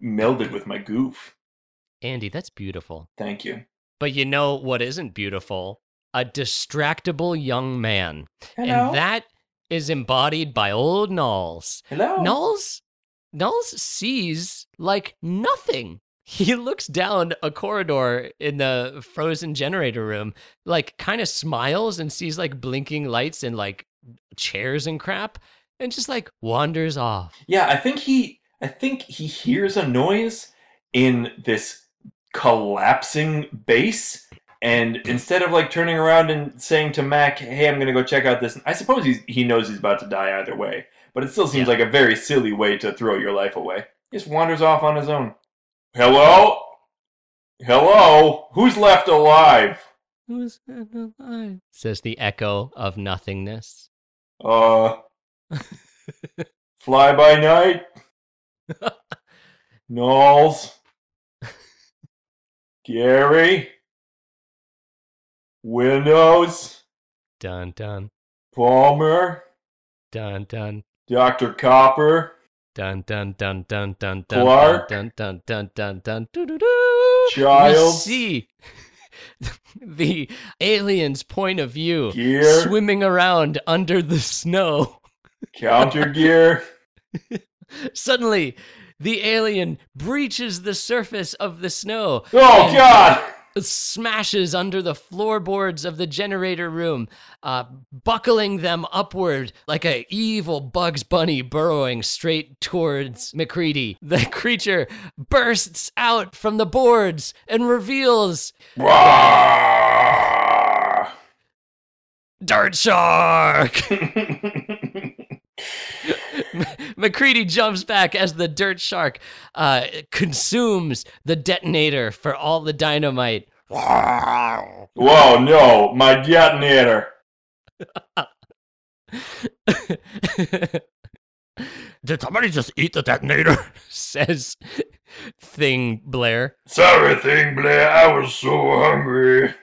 melded with my goof. Andy, that's beautiful. Thank you. But you know what isn't beautiful? A distractible young man. Hello? And that is embodied by old Nauls. Hello. Nauls Nauls sees like nothing. He looks down a corridor in the frozen generator room, like kind of smiles and sees like blinking lights and like chairs and crap, and just like wanders off. Yeah, I think he I think he hears a noise in this collapsing base and instead of like turning around and saying to Mac, "Hey, I'm going to go check out this." I suppose he's, he knows he's about to die either way, but it still seems Yeah. like a very silly way to throw your life away. He just wanders off on his own. Hello? Hello? Who's left alive? Who's left alive? Says the echo of nothingness. Uh Fly by night? Nauls? Gary? Windows? Dun dun Palmer? dun dun. Dr. Copper? Dun dun dun dun dun dun Clark? dun dun dun dun dun dun doo, doo. We see the alien's point of view Gear? swimming around under the snow. Counter gear? Suddenly, the alien breaches the surface of the snow, Oh god! smashes under the floorboards of the generator room, uh, buckling them upward like a evil Bugs Bunny burrowing straight towards MacReady. The creature bursts out from the boards and reveals Rawr! Dirt Shark. MacReady jumps back as the dirt shark uh, consumes the detonator for all the dynamite. Whoa, no, my detonator. Did somebody just eat the detonator? Says Thing Blair. Sorry, thing, Blair, I was so hungry.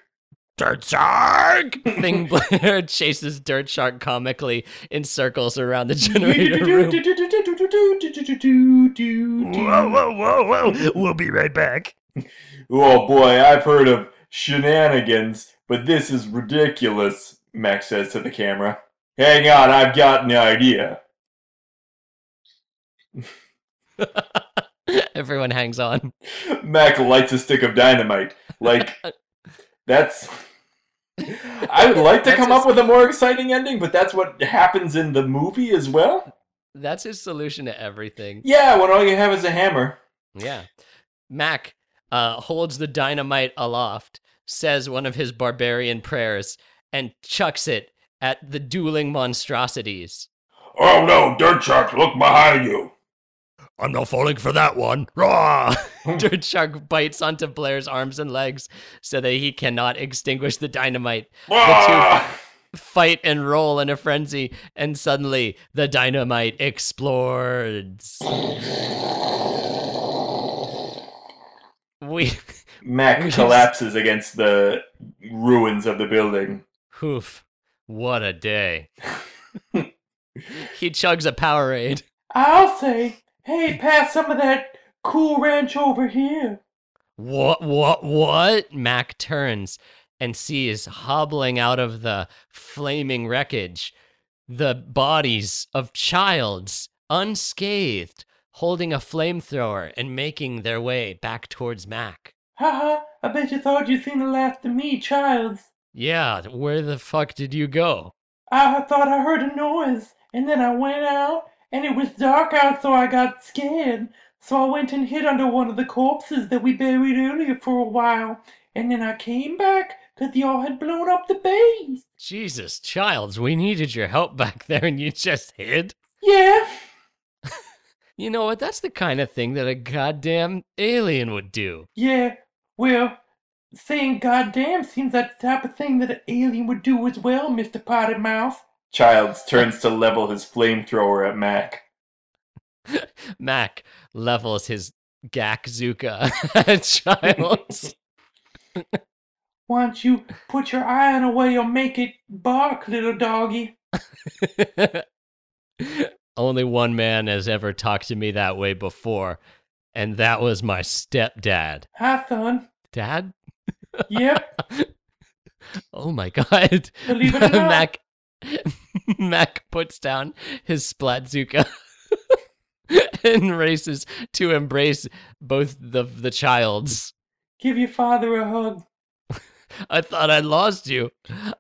Dirt Shark! Thing Blair chases Dirt Shark comically in circles around the generator room. Whoa, whoa, whoa, whoa. We'll be right back. Oh boy, I've heard of shenanigans, but this is ridiculous, Max says to the camera. Hang on, I've got an idea. Everyone hangs on. Mac lights a stick of dynamite. Like, that's. I would like to come his- up with a more exciting ending, but that's what happens in the movie as well. That's his solution to everything. Yeah, when all you have is a hammer. Yeah. Mac uh, holds the dynamite aloft, says one of his barbarian prayers, and chucks it at the dueling monstrosities. Oh no, Dirt Shark, look behind you. I'm not falling for that one. Raw! Dirt Shark bites onto Blair's arms and legs so that he cannot extinguish the dynamite. Ah! fight and roll in a frenzy, and suddenly the dynamite explodes. We, Mac Which is- collapses against the ruins of the building. oof, what a day. he chugs a Powerade. I'll say, hey, pass some of that Cool Ranch over here. What, what, what? Mac turns and sees hobbling out of the flaming wreckage the bodies of childs, unscathed, holding a flamethrower and making their way back towards Mac. Haha, I bet you thought you'd seen the last of me, Childs. Yeah, where the fuck did you go? I thought I heard a noise, and then I went out, and it was dark out, so I got scared. So I went and hid under one of the corpses that we buried earlier for a while, and then I came back, 'cause y'all had blown up the base. Jesus, Childs, we needed your help back there and you just hid? Yeah, You know what? That's the kind of thing that a goddamn alien would do. yeah, well, saying goddamn seems like the type of thing that an alien would do as well, Mr. Potted Mouth. Childs turns to level his flamethrower at Mac. Mac levels his Gakzuka at Childs. Why don't you put your iron away or make it bark, little doggy? Only one man has ever talked to me that way before, and that was my stepdad. Hi, son. Dad? Yep, Oh my god. believe it or not. Mac Mac puts down his Splatzuka and races to embrace both the the childs. Give your father a hug. I thought I'd lost you.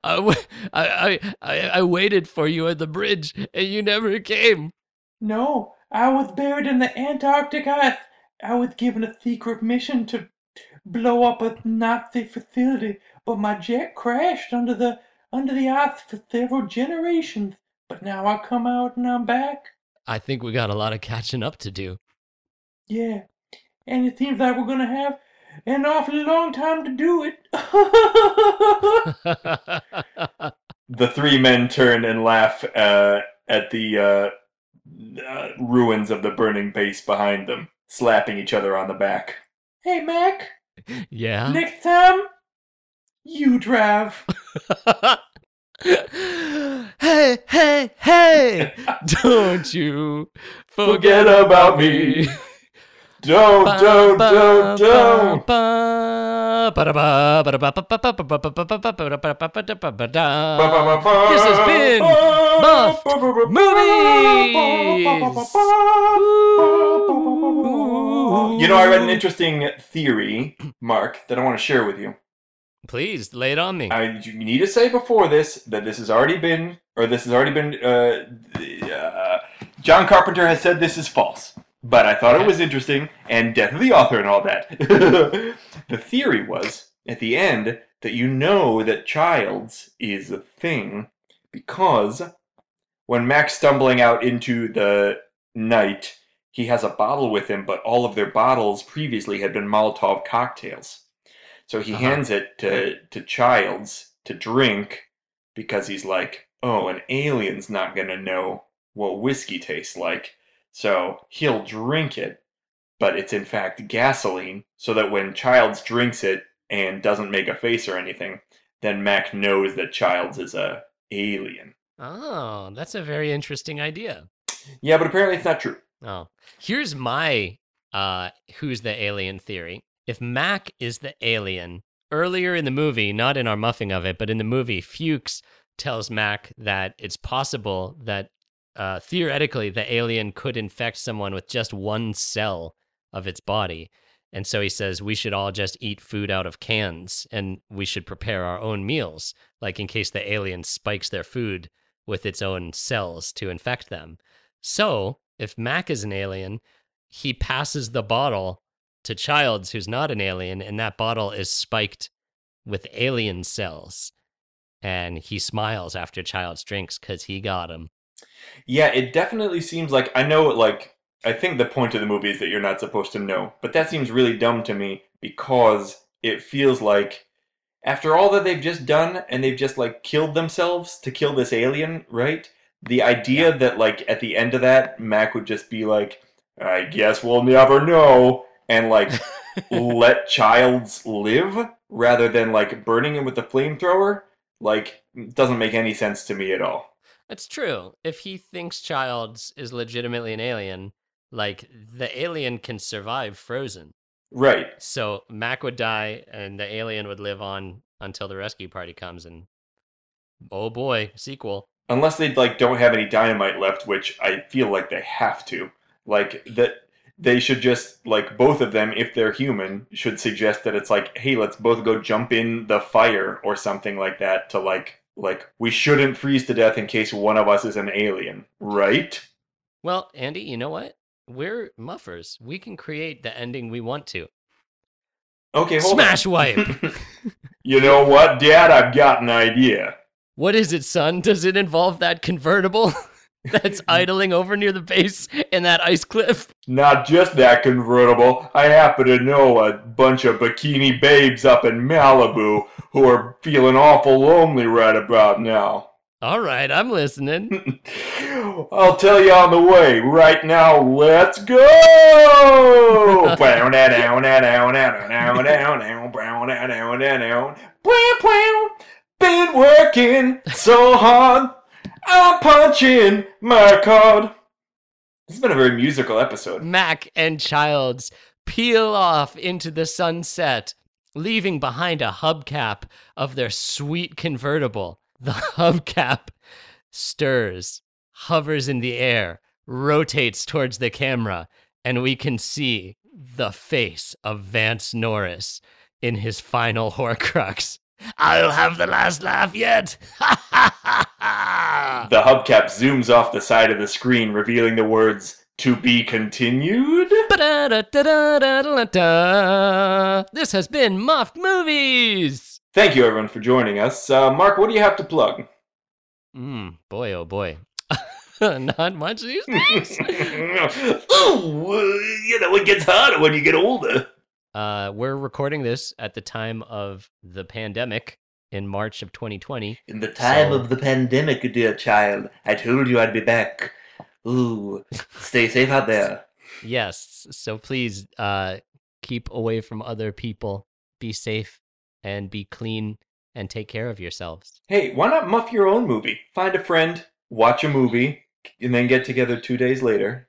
I, w- I, I, I, I waited for you at the bridge, and you never came. No, I was buried in the Antarctic ice. I was given a secret mission to blow up a Nazi facility, but my jet crashed under the under the earth for several generations. But now I come out and I'm back. I think we got a lot of catching up to do. Yeah, and it seems like we're gonna have an awfully long time to do it. The three men turn and laugh uh, at the uh, uh, ruins of the burning base behind them, slapping each other on the back. hey, Mac. yeah. Next time, you drive. hey, hey, hey! Don't you Forget forget about me. Don't, don't, don't, don't. This has been Muffed Movies. You know, I read an interesting theory, Mark, that I want to share with you. Please lay it on me. I, you need to say before this that this has already been, or this has already been. Uh, uh, John Carpenter has said this is false, but I thought it was interesting, and death of the author and all that. the theory was at the end that you know that Childs is a thing because when Mac's stumbling out into the night, he has a bottle with him, but all of their bottles previously had been Molotov cocktails. So he Uh-huh. hands it to, to Childs to drink because he's like, oh, an alien's not going to know what whiskey tastes like. So he'll drink it, but it's in fact gasoline, so that when Childs drinks it and doesn't make a face or anything, then Mac knows that Childs is a alien. Oh, that's a very interesting idea. Yeah, but apparently it's not true. Oh, here's my uh, who's the alien theory. If Mac is the alien, earlier in the movie, not in our muffing of it, but in the movie, Fuchs tells Mac that it's possible that uh, theoretically the alien could infect someone with just one cell of its body. And so he says we should all just eat food out of cans and we should prepare our own meals, like in case the alien spikes their food with its own cells to infect them. So, if Mac is an alien, he passes the bottle to Childs, who's not an alien, and that bottle is spiked with alien cells. And he smiles after Childs drinks because he got him. Yeah, it definitely seems like I know like I think the point of the movie is that you're not supposed to know, but that seems really dumb to me because it feels like after all that they've just done and they've just like killed themselves to kill this alien, right? The idea that like at the end of that, Mac would just be like, I guess we'll never know, and like let Childs live rather than like burning him with the flamethrower, like doesn't make any sense to me at all. It's true. If he thinks Childs is legitimately an alien, like the alien can survive frozen. Right. So Mac would die and the alien would live on until the rescue party comes and oh boy, sequel. Unless they like don't have any dynamite left, which I feel like they have to. Like that they should just like both of them if they're human should suggest that it's like hey let's both go jump in the fire or something like that to like like we shouldn't freeze to death in case one of us is an alien right Well, Andy, you know what? We're muffers. We can create the ending we want to. okay hold Smash wipe. you know what dad i've got an idea what is it, son? Does it involve that convertible that's idling over near the base in that ice cliff? not just that convertible i happen to know a bunch of bikini babes up in malibu who are feeling awful lonely right about now All right, I'm listening. I'll tell you on the way. Right now, let's go! Been working so hard, I'm punching my card. This has been a very musical episode. Mac and Childs peel off into the sunset, leaving behind a hubcap of their sweet convertible. The hubcap stirs, hovers in the air, rotates towards the camera, and we can see the face of Vance Norris in his final Horcrux. I'll have the last laugh yet. Ha ha ha ha! The hubcap zooms off the side of the screen, revealing the words, to be continued? This has been Muffed Movies. Thank you, everyone, for joining us. Uh, Mark, what do you have to plug? Mm, boy, oh boy. Not much these days. oh, you know, it gets harder when you get older. Uh, we're recording this at the time of the pandemic in March of 2020. In the time So- of the pandemic, dear child, I told you I'd be back. Ooh, stay safe out there. Yes, so please uh, keep away from other people. Be safe and be clean and take care of yourselves. Hey, why not muff your own movie? Find a friend, watch a movie, and then get together two days later.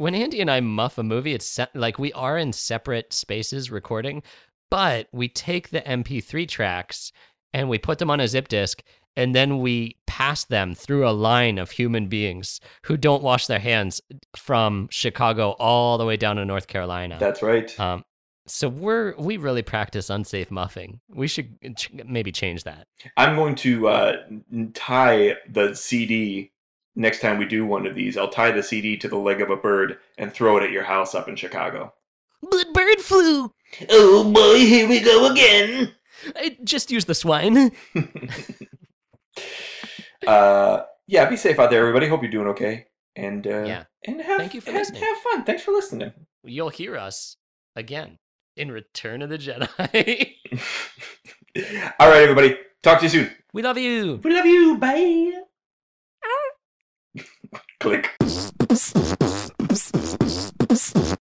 When Andy and I muff a movie, it's se- like we are in separate spaces recording, but we take the MP3 tracks and we put them on a zip disk and then we pass them through a line of human beings who don't wash their hands from Chicago all the way down to North Carolina. That's right. um, so we're we really practice unsafe muffing. We should ch- maybe change that. I'm going to uh, tie the CD next time we do one of these. I'll tie the CD to the leg of a bird and throw it at your house up in Chicago. But bird flu. Oh boy, here we go again. I just use the swine. uh, yeah, be safe out there, everybody. Hope you're doing okay. And uh, Yeah. and have, Thank you for have, listening. have fun. Thanks for listening. You'll hear us again in Return of the Jedi. All right, everybody. Talk to you soon. we love you. We love you. Bye. Click.